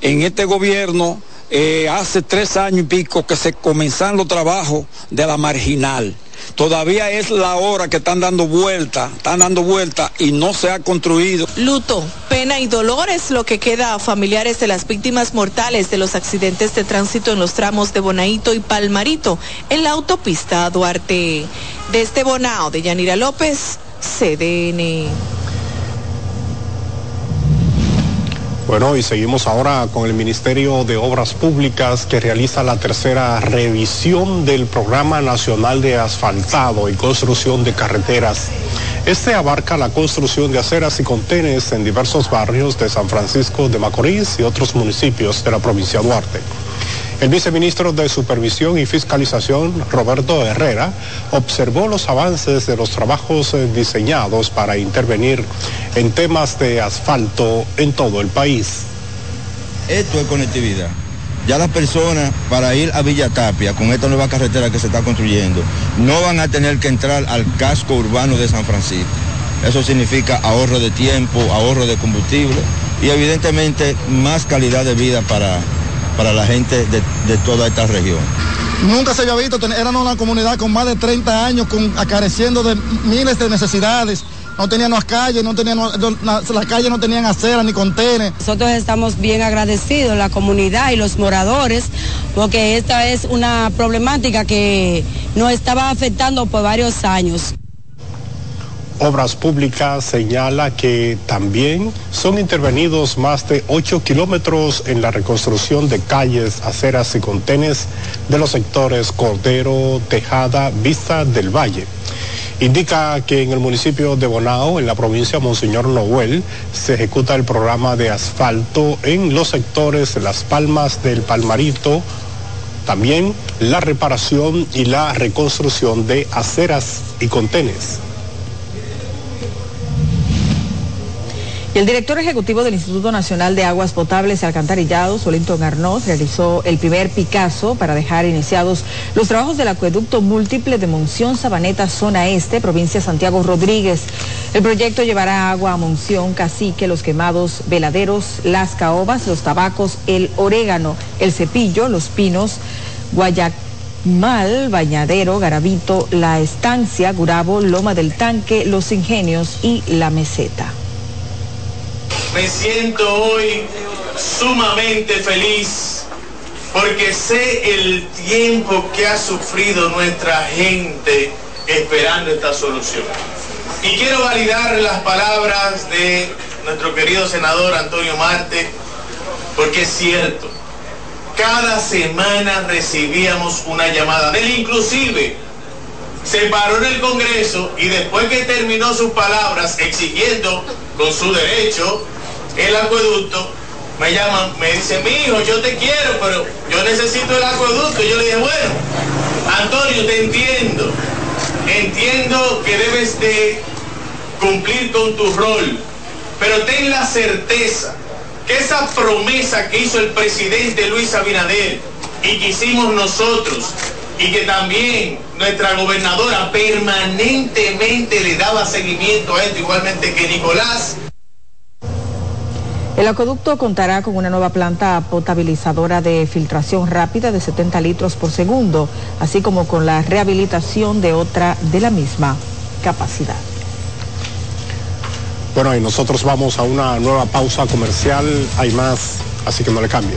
En este gobierno eh, hace tres años y pico que se comenzaron los trabajos de la marginal Todavía es la hora que están dando vuelta, están dando vuelta y no se ha construido. Luto, pena y dolor es lo que queda a familiares de las víctimas mortales de los accidentes de tránsito en los tramos de Bonaito y Palmarito en la autopista Duarte. Desde Bonao de Yanira López, CDN. Bueno, y seguimos ahora con el Ministerio de Obras Públicas que realiza la tercera revisión del Programa Nacional de Asfaltado y Construcción de Carreteras. Este abarca la construcción de aceras y contenes en diversos barrios de San Francisco de Macorís y otros municipios de la provincia de Duarte. El viceministro de Supervisión y Fiscalización, Roberto Herrera, observó los avances de los trabajos eh, diseñados para intervenir en temas de asfalto en todo el país. Esto es conectividad. Ya las personas para ir a Villa Tapia con esta nueva carretera que se está construyendo no van a tener que entrar al casco urbano de San Francisco. Eso significa ahorro de tiempo, ahorro de combustible y evidentemente más calidad de vida para, para la gente de, toda esta región. Nunca se había visto, éramos una comunidad con más de 30 años, con, acareciendo de miles de necesidades. No teníamos calles, no teníamos, las calles no tenían aceras ni contenes. Nosotros estamos bien agradecidos, la comunidad y los moradores, porque esta es una problemática que nos estaba afectando por varios años. Obras Públicas señala que también son intervenidos más de 8 kilómetros en la reconstrucción de calles, aceras y contenes de los sectores Cordero, Tejada, Vista del Valle. Indica que en el municipio de Bonao, en la provincia Monseñor Noel, se ejecuta el programa de asfalto en los sectores Las Palmas del Palmarito, también la reparación y la reconstrucción de aceras y contenes. El director ejecutivo del Instituto Nacional de Aguas Potables y Alcantarillados, Olinto Garnós, realizó el primer Picasso para dejar iniciados los trabajos del acueducto múltiple de Monción Sabaneta, zona este, provincia Santiago Rodríguez. El proyecto llevará agua a Monción, Cacique, Los Quemados, Veladeros, Las Caobas, Los Tabacos, el Orégano, el Cepillo, Los Pinos, Guayamal, Bañadero, Garabito, La Estancia, Gurabo, Loma del Tanque, Los Ingenios y La Meseta. Me siento hoy sumamente feliz porque sé el tiempo que ha sufrido nuestra gente esperando esta solución. Y quiero validar las palabras de nuestro querido senador Antonio Marte, porque es cierto, cada semana recibíamos una llamada él, inclusive se paró en el Congreso y después que terminó sus palabras exigiendo con su derecho el acueducto, me llaman, me dice, mi hijo, yo te quiero, pero yo necesito el acueducto. Yo le dije, bueno, Antonio, te entiendo. Entiendo que debes de cumplir con tu rol, pero ten la certeza que esa promesa que hizo el presidente Luis Abinader y que hicimos nosotros y que también nuestra gobernadora permanentemente le daba seguimiento a esto, igualmente que Nicolás. El acueducto contará con una nueva planta potabilizadora de filtración rápida de 70 litros por segundo, así como con la rehabilitación de otra de la misma capacidad. Bueno, y nosotros vamos a una nueva pausa comercial. Hay más, así que no le cambie.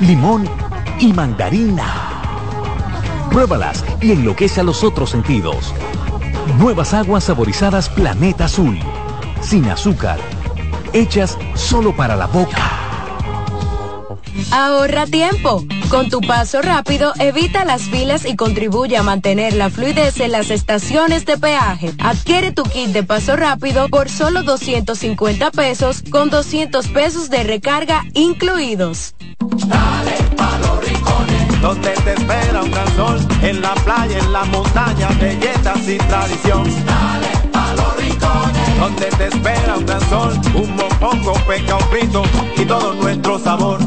limón y mandarina. Pruébalas y enloquece a los otros sentidos. Nuevas aguas saborizadas Planeta Azul. Sin azúcar. Hechas solo para la boca. Ahorra tiempo. Con tu paso rápido, evita las filas y contribuye a mantener la fluidez en las estaciones de peaje. Adquiere tu kit de paso rápido por solo 250 pesos con 200 pesos de recarga incluidos. Dale pa los rincones, donde te espera un gran sol, en la playa, en la montaña, belletas y tradición. Dale pa los rincones, donde te espera un gran sol, un mopongo, peca, un frito y todo nuestro sabor.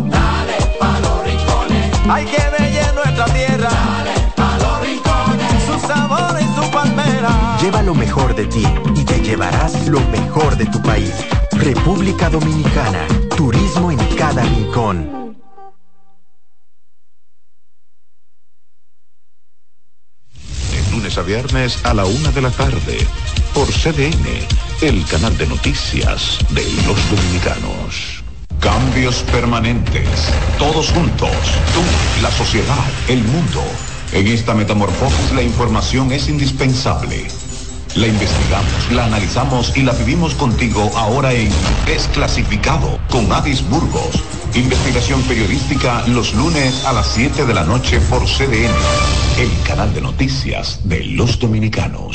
Hay que ver nuestra tierra. Dale pa los rincones, su sabor y su palmera. Lleva lo mejor de ti y te llevarás lo mejor de tu país. República Dominicana, turismo en cada rincón. lunes a viernes a la una de la tarde por CDN, el canal de noticias de los dominicanos. Cambios permanentes, todos juntos, tú, la sociedad, el mundo. En esta metamorfosis la información es indispensable. La investigamos, la analizamos y la vivimos contigo ahora en Desclasificado con Adis Burgos. Investigación periodística los lunes a las 7 de la noche por CDN, el canal de noticias de los dominicanos.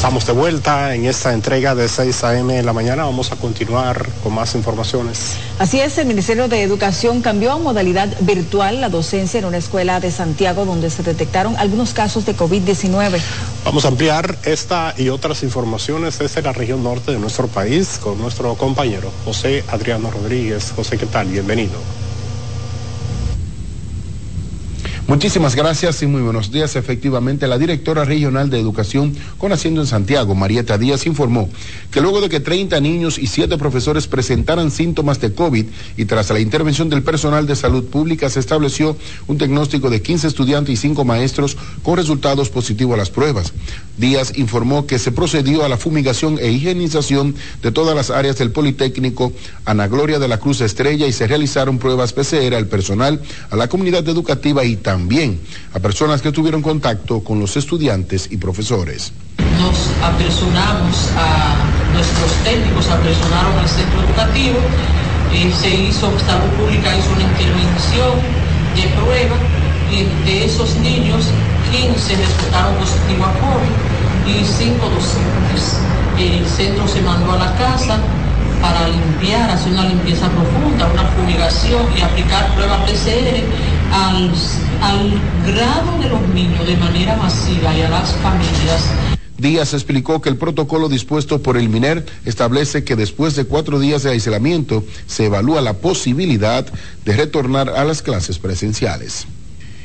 Estamos de vuelta en esta entrega de 6 a.m. en la mañana. Vamos a continuar con más informaciones. Así es, el Ministerio de Educación cambió a modalidad virtual la docencia en una escuela de Santiago donde se detectaron algunos casos de COVID-19. Vamos a ampliar esta y otras informaciones desde la región norte de nuestro país con nuestro compañero José Adriano Rodríguez. José, ¿qué tal? Bienvenido. Muchísimas gracias y muy buenos días. Efectivamente, la directora regional de educación con asiento en Santiago, Marieta Díaz, informó que luego de que 30 niños y 7 profesores presentaran síntomas de COVID y tras la intervención del personal de salud pública se estableció un diagnóstico de 15 estudiantes y 5 maestros con resultados positivos a las pruebas. Díaz informó que se procedió a la fumigación e higienización de todas las áreas del Politécnico Ana Gloria de la Cruz Estrella y se realizaron pruebas PCR al personal, a la comunidad educativa y también también a personas que tuvieron contacto con los estudiantes y profesores. Nos apresuramos a nuestros técnicos, apresunaron al centro educativo, y se hizo, salud pública hizo una intervención de prueba y de esos niños 15 resultaron positivos a COVID y 5 docentes. El centro se mandó a la casa para limpiar, hacer una limpieza profunda, una fumigación y aplicar pruebas PCR grado de de manera masiva y a las familias. Díaz explicó que el protocolo dispuesto por el MINER establece que después de cuatro días de aislamiento se evalúa la posibilidad de retornar a las clases presenciales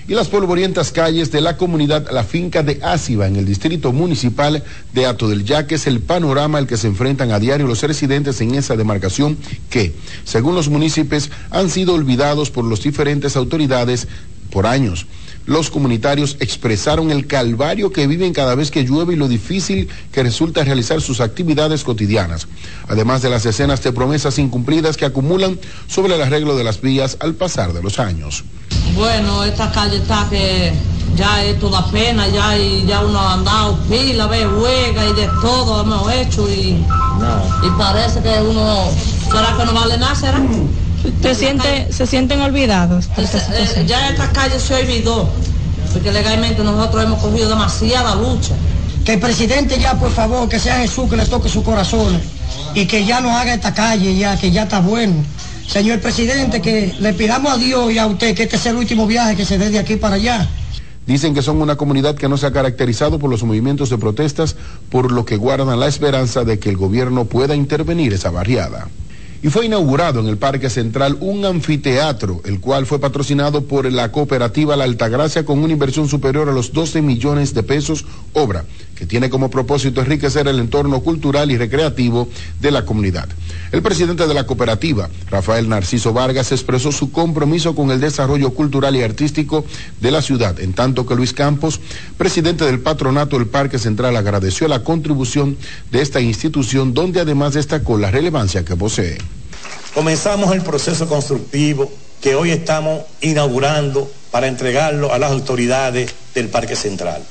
y las polvorientas calles de la comunidad La Finca de Áciba en el distrito municipal de Ato del Yaque es el panorama al que se enfrentan a diario los residentes en esa demarcación que, según los municipios, han sido olvidados por las diferentes autoridades por años. Los comunitarios expresaron el calvario que viven cada vez que llueve y lo difícil que resulta realizar sus actividades cotidianas, además de las decenas de promesas incumplidas que acumulan sobre el arreglo de las vías al pasar de los años. Bueno, esta calle está que ya es toda pena, ya, y ya uno ha andado pila, ve, huega y de todo hemos hecho y, y parece que uno, ¿será que no vale nada? ¿Será? ¿Se, siente, ¿Se sienten olvidados? Eh, ya esta calle se olvidó, porque legalmente nosotros hemos cogido demasiada lucha. Que el presidente ya, por favor, que sea Jesús que le toque su corazón y que ya no haga esta calle, ya que ya está bueno. Señor presidente, que le pidamos a Dios y a usted que este sea el último viaje que se dé de aquí para allá. Dicen que son una comunidad que no se ha caracterizado por los movimientos de protestas, por lo que guardan la esperanza de que el gobierno pueda intervenir esa barriada y fue inaugurado en el Parque Central un anfiteatro, el cual fue patrocinado por la cooperativa La Altagracia con una inversión superior a los 12 millones de pesos, obra que tiene como propósito enriquecer el entorno cultural y recreativo de la comunidad. El presidente de la cooperativa, Rafael Narciso Vargas, expresó su compromiso con el desarrollo cultural y artístico de la ciudad, en tanto que Luis Campos, presidente del patronato del Parque Central, agradeció la contribución de esta institución, donde además destacó la relevancia que posee. Comenzamos el proceso constructivo que hoy estamos inaugurando para entregarlo a las autoridades del Parque Central.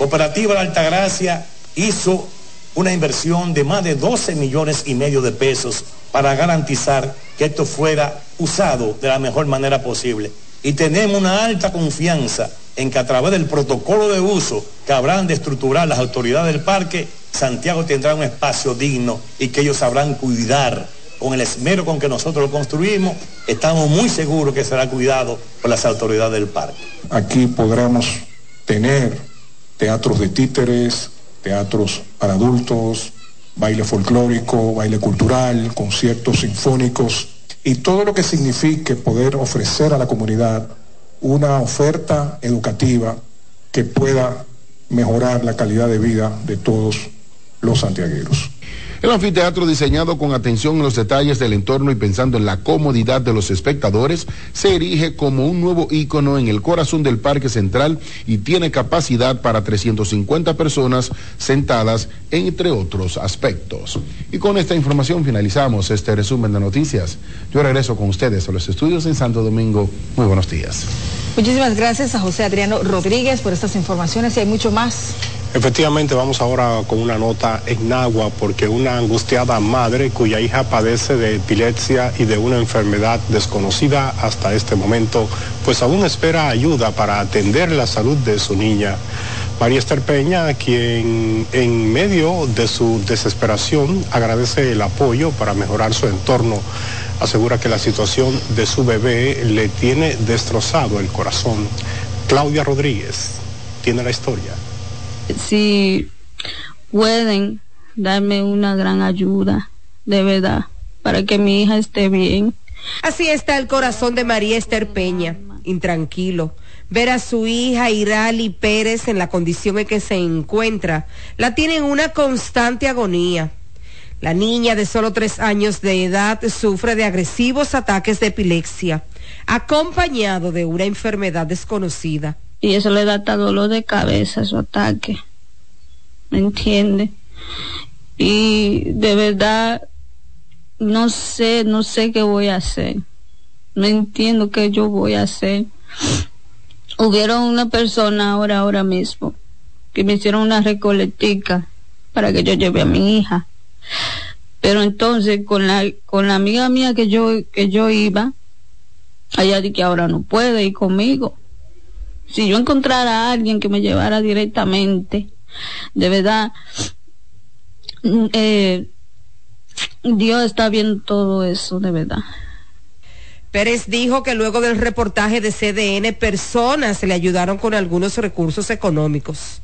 Cooperativa La Altagracia hizo una inversión de más de 12 millones y medio de pesos para garantizar que esto fuera usado de la mejor manera posible. Y tenemos una alta confianza en que a través del protocolo de uso que habrán de estructurar las autoridades del parque, Santiago tendrá un espacio digno y que ellos sabrán cuidar con el esmero con que nosotros lo construimos, estamos muy seguros que será cuidado por las autoridades del parque. Aquí podremos tener teatros de títeres, teatros para adultos, baile folclórico, baile cultural, conciertos sinfónicos y todo lo que signifique poder ofrecer a la comunidad una oferta educativa que pueda mejorar la calidad de vida de todos los santiagueros. El anfiteatro diseñado con atención en los detalles del entorno y pensando en la comodidad de los espectadores, se erige como un nuevo ícono en el corazón del Parque Central y tiene capacidad para 350 personas sentadas, entre otros aspectos. Y con esta información finalizamos este resumen de noticias. Yo regreso con ustedes a los estudios en Santo Domingo. Muy buenos días. Muchísimas gracias a José Adriano Rodríguez por estas informaciones y hay mucho más. Efectivamente, vamos ahora con una nota en agua porque una angustiada madre cuya hija padece de epilepsia y de una enfermedad desconocida hasta este momento, pues aún espera ayuda para atender la salud de su niña. María Esther Peña, quien en medio de su desesperación agradece el apoyo para mejorar su entorno, asegura que la situación de su bebé le tiene destrozado el corazón. Claudia Rodríguez tiene la historia si pueden darme una gran ayuda, de verdad, para que mi hija esté bien. Así está el corazón de María Esther Peña, intranquilo. Ver a su hija Irali Pérez en la condición en que se encuentra, la tiene en una constante agonía. La niña de solo tres años de edad sufre de agresivos ataques de epilepsia, acompañado de una enfermedad desconocida y eso le da hasta dolor de cabeza, su ataque. ¿Me entiende? Y de verdad, no sé, no sé qué voy a hacer. No entiendo qué yo voy a hacer. Hubieron una persona ahora, ahora mismo, que me hicieron una recolectica para que yo lleve a mi hija. Pero entonces con la, con la amiga mía que yo, que yo iba, allá di que ahora no puede ir conmigo si yo encontrara a alguien que me llevara directamente, de verdad, mm, eh, Dios está viendo todo eso, de verdad. Pérez dijo que luego del reportaje de CDN, personas le ayudaron con algunos recursos económicos,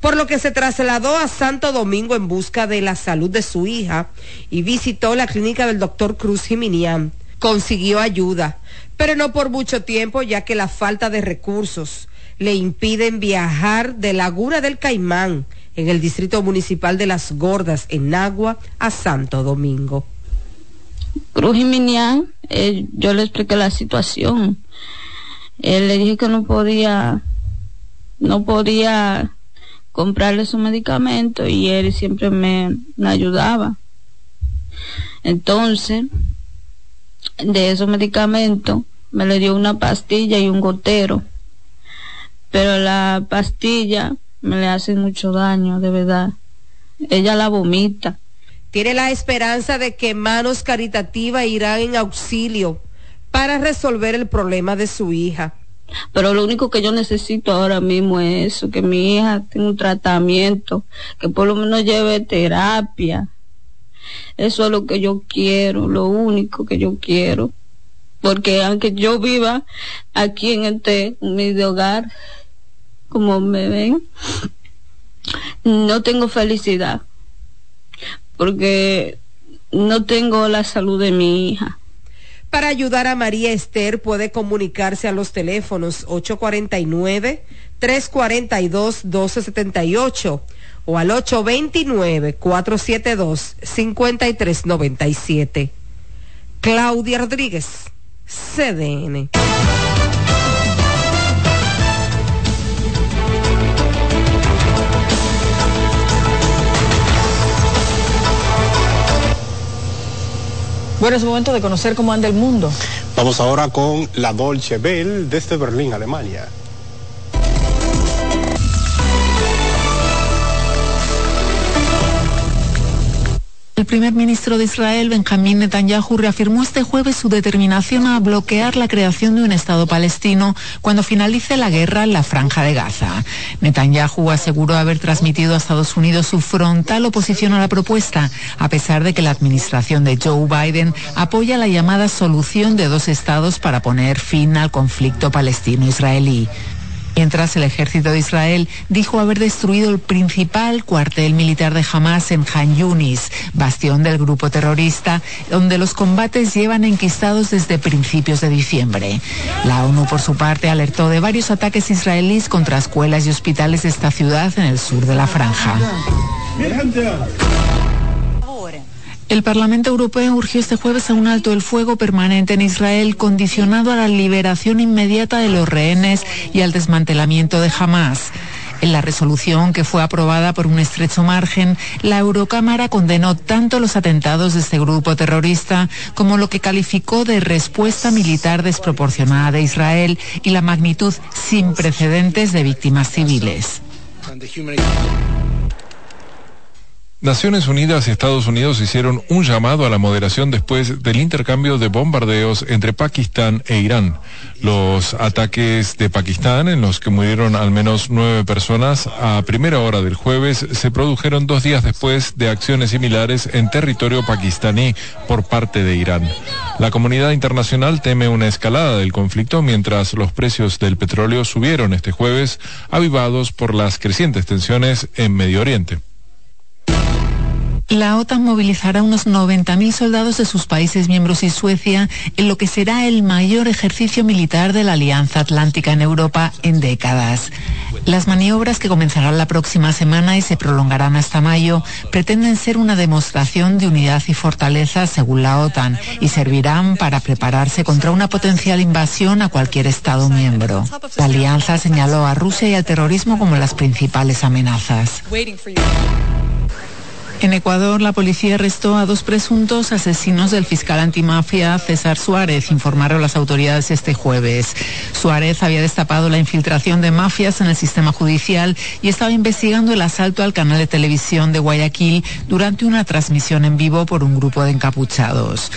por lo que se trasladó a Santo Domingo en busca de la salud de su hija y visitó la clínica del doctor Cruz Jiminián. Consiguió ayuda, pero no por mucho tiempo, ya que la falta de recursos le impiden viajar de Laguna del Caimán, en el distrito municipal de Las Gordas, en Nagua, a Santo Domingo. Cruz Jiminián, eh, yo le expliqué la situación. Él le dije que no podía, no podía comprarle su medicamento y él siempre me, me ayudaba. Entonces, de esos medicamentos, me le dio una pastilla y un gotero. Pero la pastilla me le hace mucho daño, de verdad. Ella la vomita tiene la esperanza de que manos caritativas irán en auxilio para resolver el problema de su hija. Pero lo único que yo necesito ahora mismo es eso, que mi hija tenga un tratamiento, que por lo menos lleve terapia. Eso es lo que yo quiero, lo único que yo quiero. Porque aunque yo viva aquí en este humilde hogar, como me ven, no tengo felicidad porque no tengo la salud de mi hija. Para ayudar a María Esther puede comunicarse a los teléfonos 849-342-1278 o al 829-472-5397. Claudia Rodríguez, CDN. Bueno, es momento de conocer cómo anda el mundo. Vamos ahora con la Dolce Bell desde Berlín, Alemania. El primer ministro de Israel, Benjamín Netanyahu, reafirmó este jueves su determinación a bloquear la creación de un Estado palestino cuando finalice la guerra en la franja de Gaza. Netanyahu aseguró haber transmitido a Estados Unidos su frontal oposición a la propuesta, a pesar de que la administración de Joe Biden apoya la llamada solución de dos estados para poner fin al conflicto palestino-israelí mientras el ejército de Israel dijo haber destruido el principal cuartel militar de Hamas en Han Yunis, bastión del grupo terrorista, donde los combates llevan enquistados desde principios de diciembre. La ONU, por su parte, alertó de varios ataques israelíes contra escuelas y hospitales de esta ciudad en el sur de la franja. El Parlamento Europeo urgió este jueves a un alto el fuego permanente en Israel condicionado a la liberación inmediata de los rehenes y al desmantelamiento de Hamas. En la resolución que fue aprobada por un estrecho margen, la Eurocámara condenó tanto los atentados de este grupo terrorista como lo que calificó de respuesta militar desproporcionada de Israel y la magnitud sin precedentes de víctimas civiles. Naciones Unidas y Estados Unidos hicieron un llamado a la moderación después del intercambio de bombardeos entre Pakistán e Irán. Los ataques de Pakistán, en los que murieron al menos nueve personas a primera hora del jueves, se produjeron dos días después de acciones similares en territorio pakistaní por parte de Irán. La comunidad internacional teme una escalada del conflicto mientras los precios del petróleo subieron este jueves, avivados por las crecientes tensiones en Medio Oriente. La OTAN movilizará unos 90.000 soldados de sus países miembros y Suecia en lo que será el mayor ejercicio militar de la Alianza Atlántica en Europa en décadas. Las maniobras que comenzarán la próxima semana y se prolongarán hasta mayo pretenden ser una demostración de unidad y fortaleza según la OTAN y servirán para prepararse contra una potencial invasión a cualquier Estado miembro. La alianza señaló a Rusia y al terrorismo como las principales amenazas. En Ecuador, la policía arrestó a dos presuntos asesinos del fiscal antimafia César Suárez, informaron las autoridades este jueves. Suárez había destapado la infiltración de mafias en el sistema judicial y estaba investigando el asalto al canal de televisión de Guayaquil durante una transmisión en vivo por un grupo de encapuchados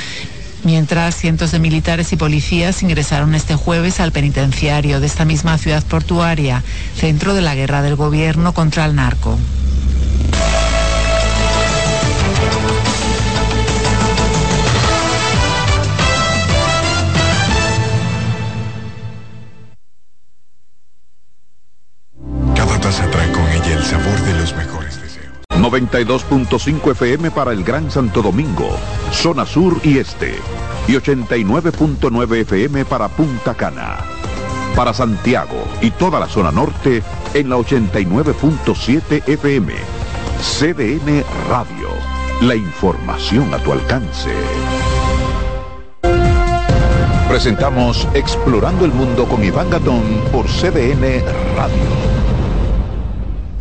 mientras cientos de militares y policías ingresaron este jueves al penitenciario de esta misma ciudad portuaria, centro de la guerra del gobierno contra el narco. Cada taza trae con ella el sabor de los mejores deseos. 92.5 FM para el Gran Santo Domingo, zona sur y este. Y 89.9 FM para Punta Cana para Santiago y toda la zona norte en la 89.7 FM. CDN Radio. La información a tu alcance. Presentamos Explorando el Mundo con Iván Gatón por CDN Radio.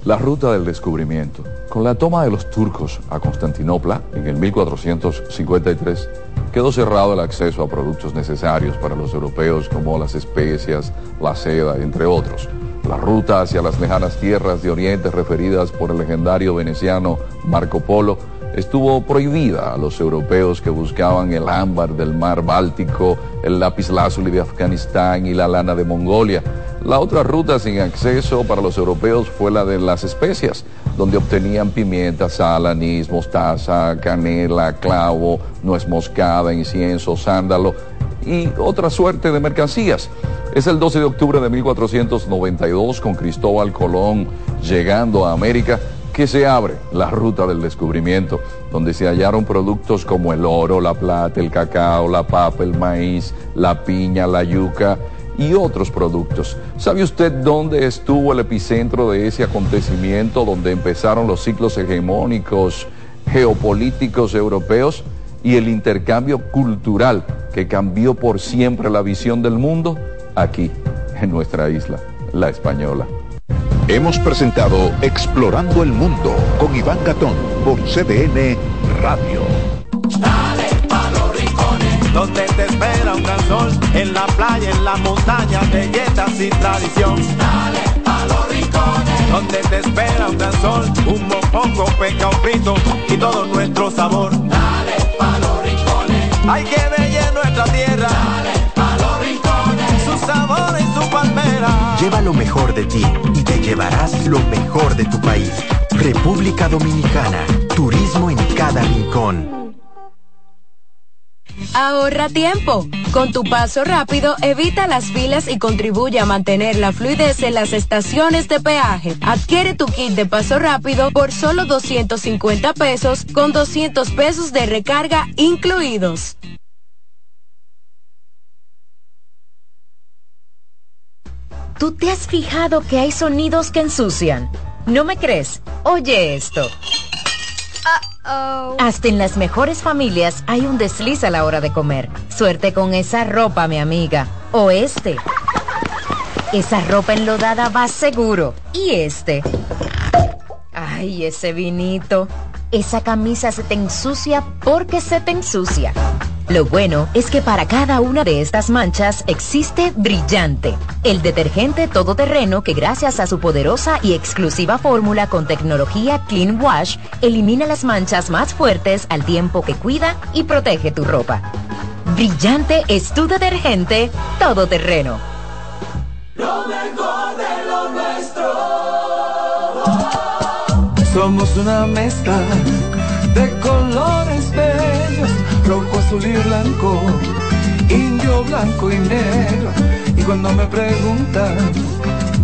La ruta del descubrimiento. Con la toma de los turcos a Constantinopla en el 1453, quedó cerrado el acceso a productos necesarios para los europeos como las especias, la seda, entre otros. La ruta hacia las lejanas tierras de Oriente referidas por el legendario veneciano Marco Polo estuvo prohibida a los europeos que buscaban el ámbar del mar Báltico, el lapislázuli de Afganistán y la lana de Mongolia. La otra ruta sin acceso para los europeos fue la de las especias, donde obtenían pimienta, sal, anís, mostaza, canela, clavo, nuez moscada, incienso, sándalo y otra suerte de mercancías. Es el 12 de octubre de 1492 con Cristóbal Colón llegando a América que se abre la ruta del descubrimiento, donde se hallaron productos como el oro, la plata, el cacao, la papa, el maíz, la piña, la yuca y otros productos. ¿Sabe usted dónde estuvo el epicentro de ese acontecimiento, donde empezaron los ciclos hegemónicos geopolíticos europeos y el intercambio cultural que cambió por siempre la visión del mundo? Aquí, en nuestra isla, la española. Hemos presentado Explorando el Mundo con Iván Gatón por CDN Radio. Dale pa' los rincones, donde te espera un gran sol, en la playa, en la montaña, belletas y tradición. Dale pa' los rincones, donde te espera un gran sol, un mopongo, peca, un frito y todo nuestro sabor. Dale pa' los rincones, hay que ver nuestra tierra. Dale pa' los rincones, su sabor y su palmera. Lleva lo mejor de ti y te llevarás lo mejor de tu país. República Dominicana. Turismo en cada rincón. Ahorra tiempo. Con tu paso rápido, evita las filas y contribuye a mantener la fluidez en las estaciones de peaje. Adquiere tu kit de paso rápido por solo 250 pesos con 200 pesos de recarga incluidos. ¿Tú te has fijado que hay sonidos que ensucian? ¿No me crees? Oye esto. Hasta en las mejores familias hay un desliz a la hora de comer. Suerte con esa ropa, mi amiga. O este. Esa ropa enlodada va seguro. Y este. Ay, ese vinito. Esa camisa se te ensucia porque se te ensucia. Lo bueno es que para cada una de estas manchas existe Brillante, el detergente todoterreno que gracias a su poderosa y exclusiva fórmula con tecnología Clean Wash elimina las manchas más fuertes al tiempo que cuida y protege tu ropa. Brillante es tu detergente todoterreno. Lo mejor de lo nuestro. Somos una mezcla de colores y indio, blanco y negro. Y cuando me preguntan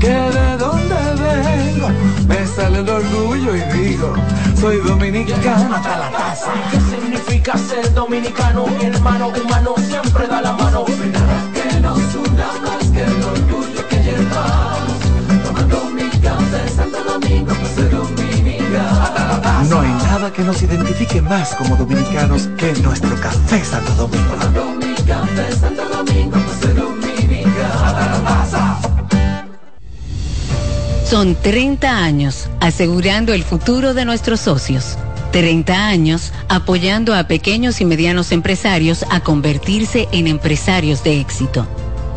que de dónde vengo, me sale el orgullo y digo, soy dominicano hasta la casa. ¿Qué significa ser dominicano? Mi hermano humano siempre da la mano. Que nos una más que Que nos identifique más como dominicanos que nuestro café Santo Domingo. Café Santo Domingo. Son 30 años asegurando el futuro de nuestros socios. 30 años apoyando a pequeños y medianos empresarios a convertirse en empresarios de éxito.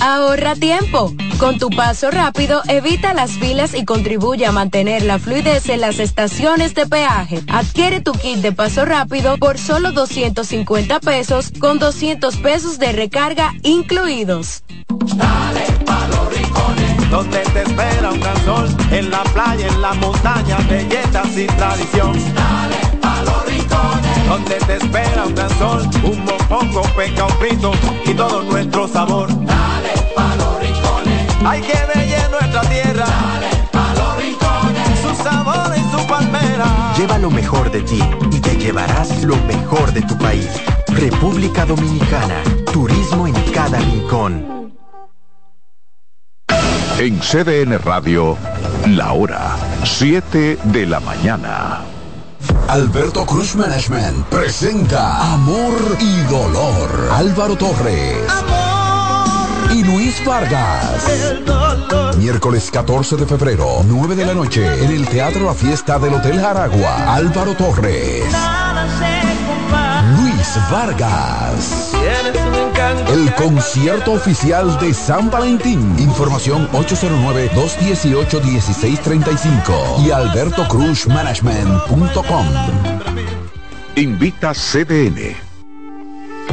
Ahorra tiempo. Con tu paso rápido, evita las filas y contribuye a mantener la fluidez en las estaciones de peaje. Adquiere tu kit de paso rápido por solo 250 pesos con 200 pesos de recarga incluidos. Dale pa los rincones, donde te espera un gran sol, en la playa, en la montaña, belletas y tradición. Dale pa los rincones, donde te espera un gran sol, un mopongo, peca, un frito y todo nuestro sabor. Hay que ver nuestra tierra. Dale pa los rincones, su sabor y su palmera. Lleva lo mejor de ti y te llevarás lo mejor de tu país. República Dominicana, turismo en cada rincón. En CDN Radio, la hora 7 de la mañana. Alberto Cruz Management presenta Amor y Dolor. Álvaro Torres. Y Luis Vargas. Miércoles 14 de febrero, 9 de la noche, en el Teatro La Fiesta del Hotel Jaragua. Álvaro Torres. Luis Vargas. El concierto oficial de San Valentín. Información 809-218-1635 y albertocruzmanagement.com. Invita CDN.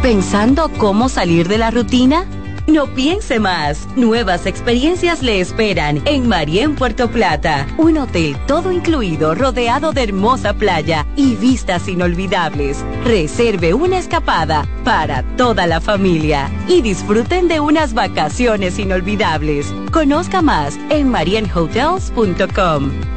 ¿Pensando cómo salir de la rutina? No piense más. Nuevas experiencias le esperan en Marien Puerto Plata. Un hotel todo incluido, rodeado de hermosa playa y vistas inolvidables. Reserve una escapada para toda la familia y disfruten de unas vacaciones inolvidables. Conozca más en marienhotels.com.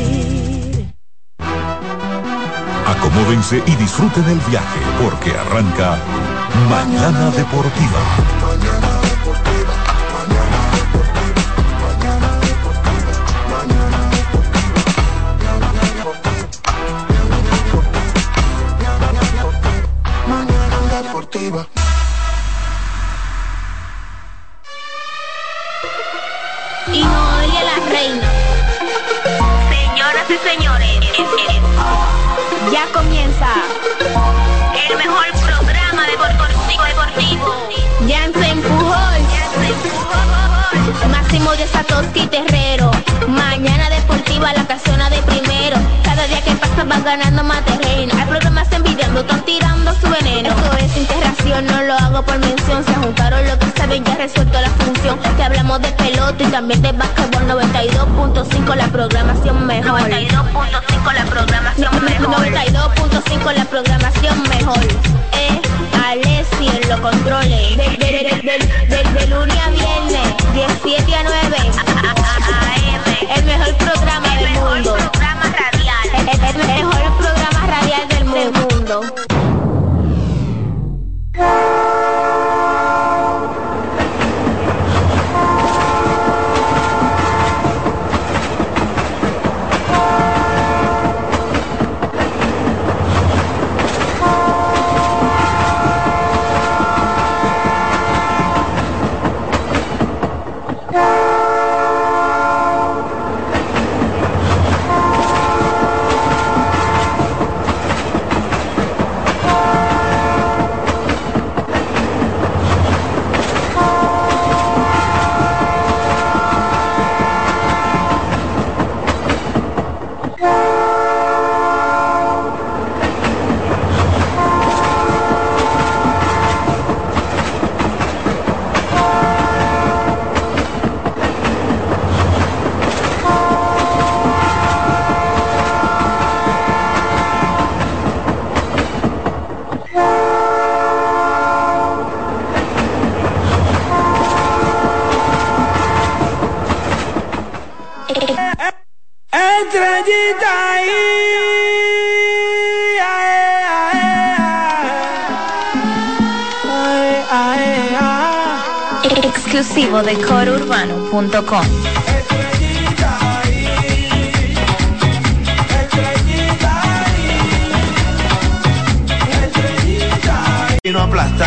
Acomódense y disfruten el viaje porque arranca Mañana Deportiva. Mañana deportiva. Y Noelia la reina. Señoras y señores, ya comienza el mejor programa deportivo deportivo. Jansen Pujol, Máximo de Satoshi Terrero. Mañana deportiva la casona de primero. Cada día que pasa van ganando más terreno. Hay programas envidiando, están tirando su veneno. Esto es interacción, no lo hago por mención. Se juntaron lo que saben, ya resuelto la función. Te hablamos de pelota y también de básquetbol 92.5 la programación mejor. 92.5 la programación. 92.5 la programación mejor. Eh, Alessi en los controles. De, de, de, de, de- de lunes a viernes, 17 a 9. Exclusivo de corourbano.com.